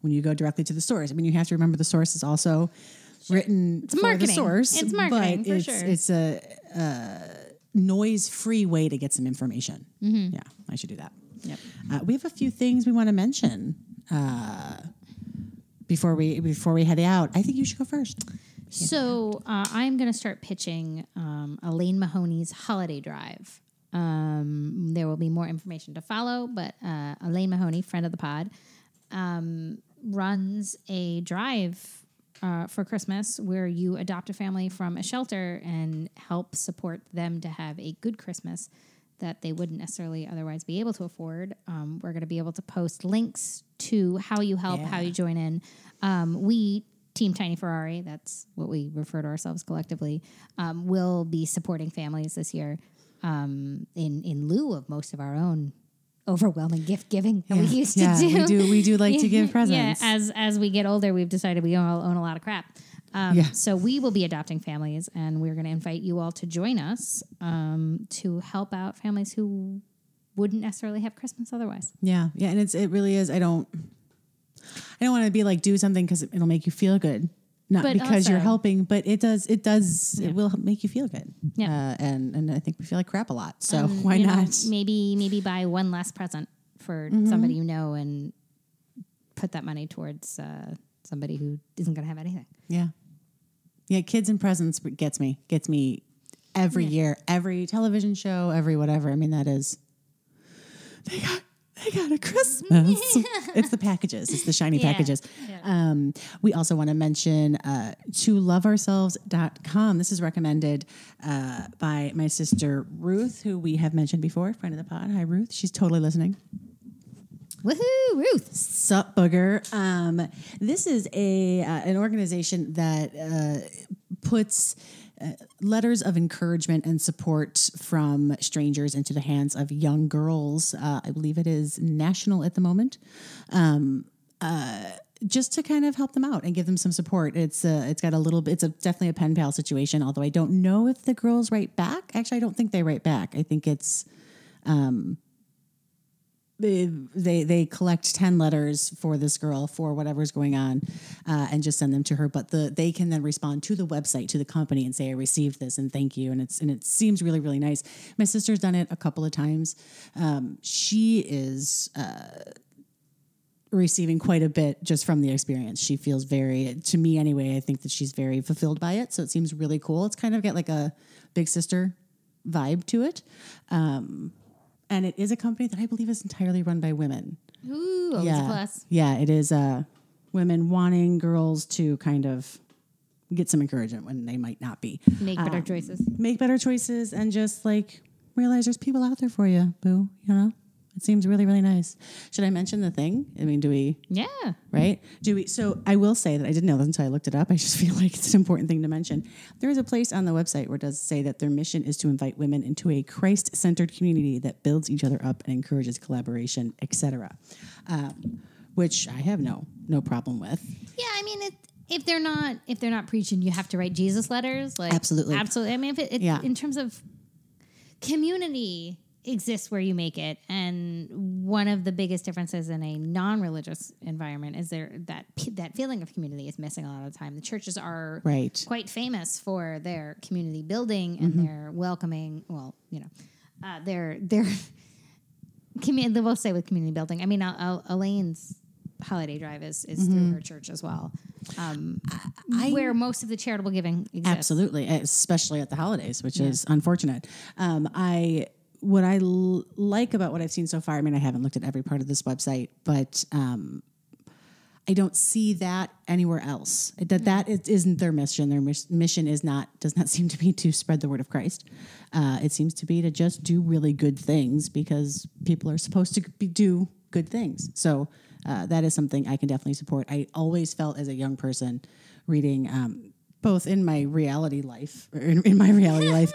when you go directly to the source i mean you have to remember the source is also written for the marketing. source It's marketing, but for it's, sure. it's a noise free way to get some information. Mm-hmm. Yeah, I should do that. Yep. Uh, we have a few things we want to mention uh, before we before we head out. I think you should go first. So uh, I'm going to start pitching um, Elaine Mahoney's holiday drive. Um, there will be more information to follow, but uh, Elaine Mahoney, friend of the pod, um, runs a drive uh, for Christmas where you adopt a family from a shelter and help support them to have a good Christmas that they wouldn't necessarily otherwise be able to afford. Um, we're going to be able to post links to how you help, how you join in. Um, we, Team Tiny Ferrari, that's what we refer to ourselves collectively, um, will be supporting families this year um, in in lieu of most of our own overwhelming gift giving that we used to do. we do. We do like to give presents. Yeah, as as we get older, we've decided we all own a lot of crap. Um, Yeah. So we will be adopting families, and we're going to invite you all to join us um, to help out families who wouldn't necessarily have Christmas otherwise. yeah, yeah, and it's it really is. I don't. I don't want to be like do something because it'll make you feel good, not But because you're helping, but it does. It does. It will make you feel good. Yeah. uh, and and I think we feel like crap a lot. So Um, why you know, not? maybe maybe buy one less present for Mm-hmm. somebody you know, and put that money towards uh, somebody who isn't going to have anything. Yeah. Yeah, kids and presents gets me. Gets me every year, every television show, every whatever. I mean, that is they got they got a Christmas. it's the packages. It's the shiny Yeah. packages. Yeah. Um, we also want to mention uh, to loveourselves.com. This is recommended uh, by my sister Ruth, who we have mentioned before, friend of the pod. Hi, Ruth. She's totally listening. Woohoo, Ruth! Sup, booger. Um, this is a uh, an organization that uh, puts letters of encouragement and support from strangers into the hands of young girls. Uh, I believe it is national at the moment. Um, uh, just to kind of help them out and give them some support. It's uh, it's got a little bit. It's a definitely a pen pal situation. Although I don't know if the girls write back. Actually, I don't think they write back. I think it's um, they they collect 10 letters for this girl for whatever's going on uh, and just send them to her. But the they can then respond to the website to the company and say i received this and thank you. And it's and it seems really really nice. My sister's done it a couple of times. Um, she is uh, receiving quite a bit just from the experience. She feels very to me anyway i think that she's very fulfilled by it. So it seems really cool. It's kind of got like a big sister vibe to it. Um, and it is a company that I believe is entirely run by women. Ooh, yeah, a plus. yeah, it is uh, women wanting girls to kind of get some encouragement when they might not be. Make better Um, choices. Make better choices and just like realize there's people out there for you, boo. You know, it seems really really nice. Should I mention the thing? I mean, do we? Yeah. right? Do we? So I will say that I didn't know this until I looked it up. I just feel like it's an important thing to mention. There is a place on the website where it does say that their mission is to invite women into a Christ-centered community that builds each other up and encourages collaboration, etc. Um, which I have no no problem with. Yeah, I mean, it, if they're not if they're not preaching, you have to write Jesus letters. Like Absolutely. absolutely. I mean, if it, it Yeah. in terms of community exists where you make it, and one of the biggest differences in a non-religious environment is there that that feeling of community is missing a lot of the time. The churches are Right. Mm-hmm. quite famous for their community building and their welcoming. Well, you know, uh, their their community. we'll say with community building. I mean, uh, uh, Elaine's holiday drive is is Mm-hmm. through her church as well, um, where most of the charitable giving exists. Absolutely, especially at the holidays, which is unfortunate. Um, I what I l- like about what I've seen so far. I mean, I haven't looked at every part of this website, but um, I don't see that anywhere else. That that is, isn't their mission. Their mis- mission is not does not seem to be to spread the word of Christ. Uh, it seems to be to just do really good things because people are supposed to be, do good things. So uh, that is something I can definitely support. I always felt as a young person reading. Um, both in my reality life, or in, in my reality life,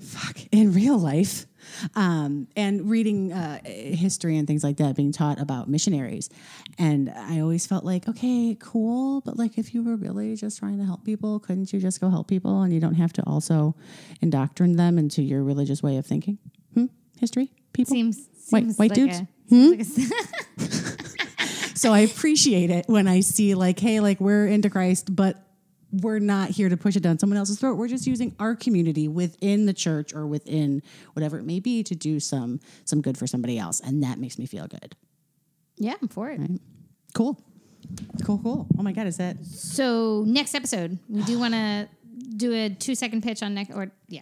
fuck, in real life, um, and reading uh, history and things like that, being taught about missionaries. And I always felt like, okay, cool, but like if you were really just trying to help people, couldn't you just go help people and you don't have to also indoctrinate them into your religious way of thinking? Hmm? History? People? Seems, White- seems white like dudes? A, seems like a- so I appreciate it when I see like, hey, like we're into Christ, but we're not here to push it down someone else's throat. We're just using our community within the church or within whatever it may be to do some some good for somebody else, and that makes me feel good. yeah, I'm for it. Cool, cool, cool. Oh my god, is that So next episode, we do want to do a two second pitch on next or yeah.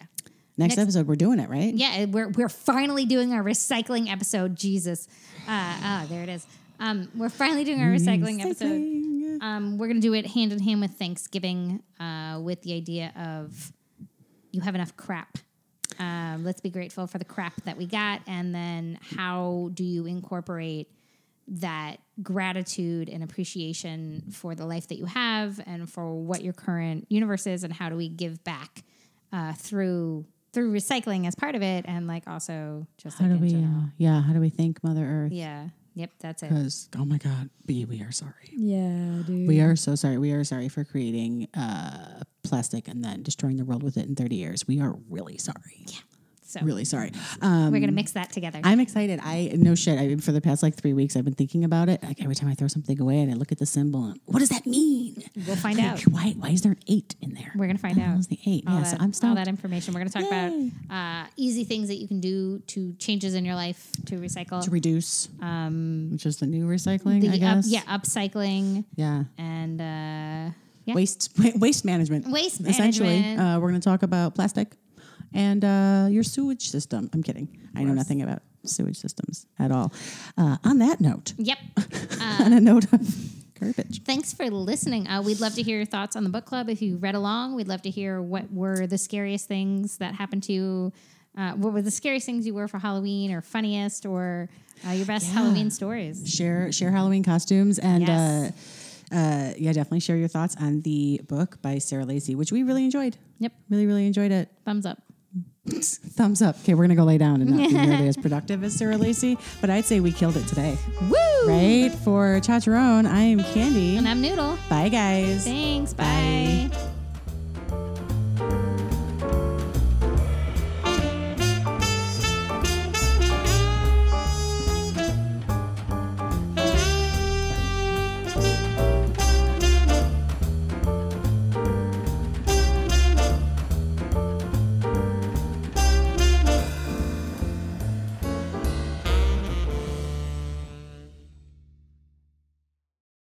next, Next- episode? We're doing it right. Yeah, we're we're finally doing our recycling episode. Jesus, uh, ah, there it is. Um, we're finally doing our recycling episode. Recycling. Um, we're gonna do it hand in hand with Thanksgiving, uh, with the idea of you have enough crap. Um, let's be grateful for the crap that we got, and then how do you incorporate that gratitude and appreciation for the life that you have and for what your current universe is, and how do we give back uh, through through recycling as part of it, and like also just How like do we? Uh, yeah, how do we thank Mother Earth? Yeah. Yep. That's it. Because oh my God, B, we are sorry. Yeah, dude. We are so sorry. We are sorry for creating uh, plastic and then destroying the world with it in 30 years. We are really sorry. Yeah. So Really sorry. Um, we're gonna mix that together. I'm excited. I no shit. I for the past like three weeks, I've been thinking about it. Like every time I throw something away, and I look at the symbol, and what does that mean? We'll find Like, out. Why? Why is there an eight in there? We're gonna find out. is the eight? all yeah, that, so I'm all that information. We're going to talk Yay. about uh, easy things that you can do to changes in your life to recycle. to reduce, um, which is the new recycling, the I up, guess. yeah, upcycling yeah. and uh, yeah, Waste waste management. Waste Essentially, uh, we're going to talk about plastic and uh, your sewage system. I'm kidding. I know nothing about sewage systems at all. Uh, on that note, Yep. on a note of garbage. Thanks for listening. Uh, we'd love to hear your thoughts on the book club. If you read along, we'd love to hear what were the scariest things that happened to you. Uh, what were the scariest things you were for Halloween, or funniest, or uh, your best. Halloween stories? share share Halloween costumes and Yes. uh, uh, yeah, definitely share your thoughts on the book by Sarah Lacy, which we really enjoyed. Yep. Really, really enjoyed it. Thumbs up. Thumbs up. Okay, we're gonna go lay down and not be nearly as productive as Sarah Lacy, but I'd say we killed it today. Woo! Right? For Chacharon, I am Candy. And I'm Noodle. Bye, guys. Thanks. Bye. Bye.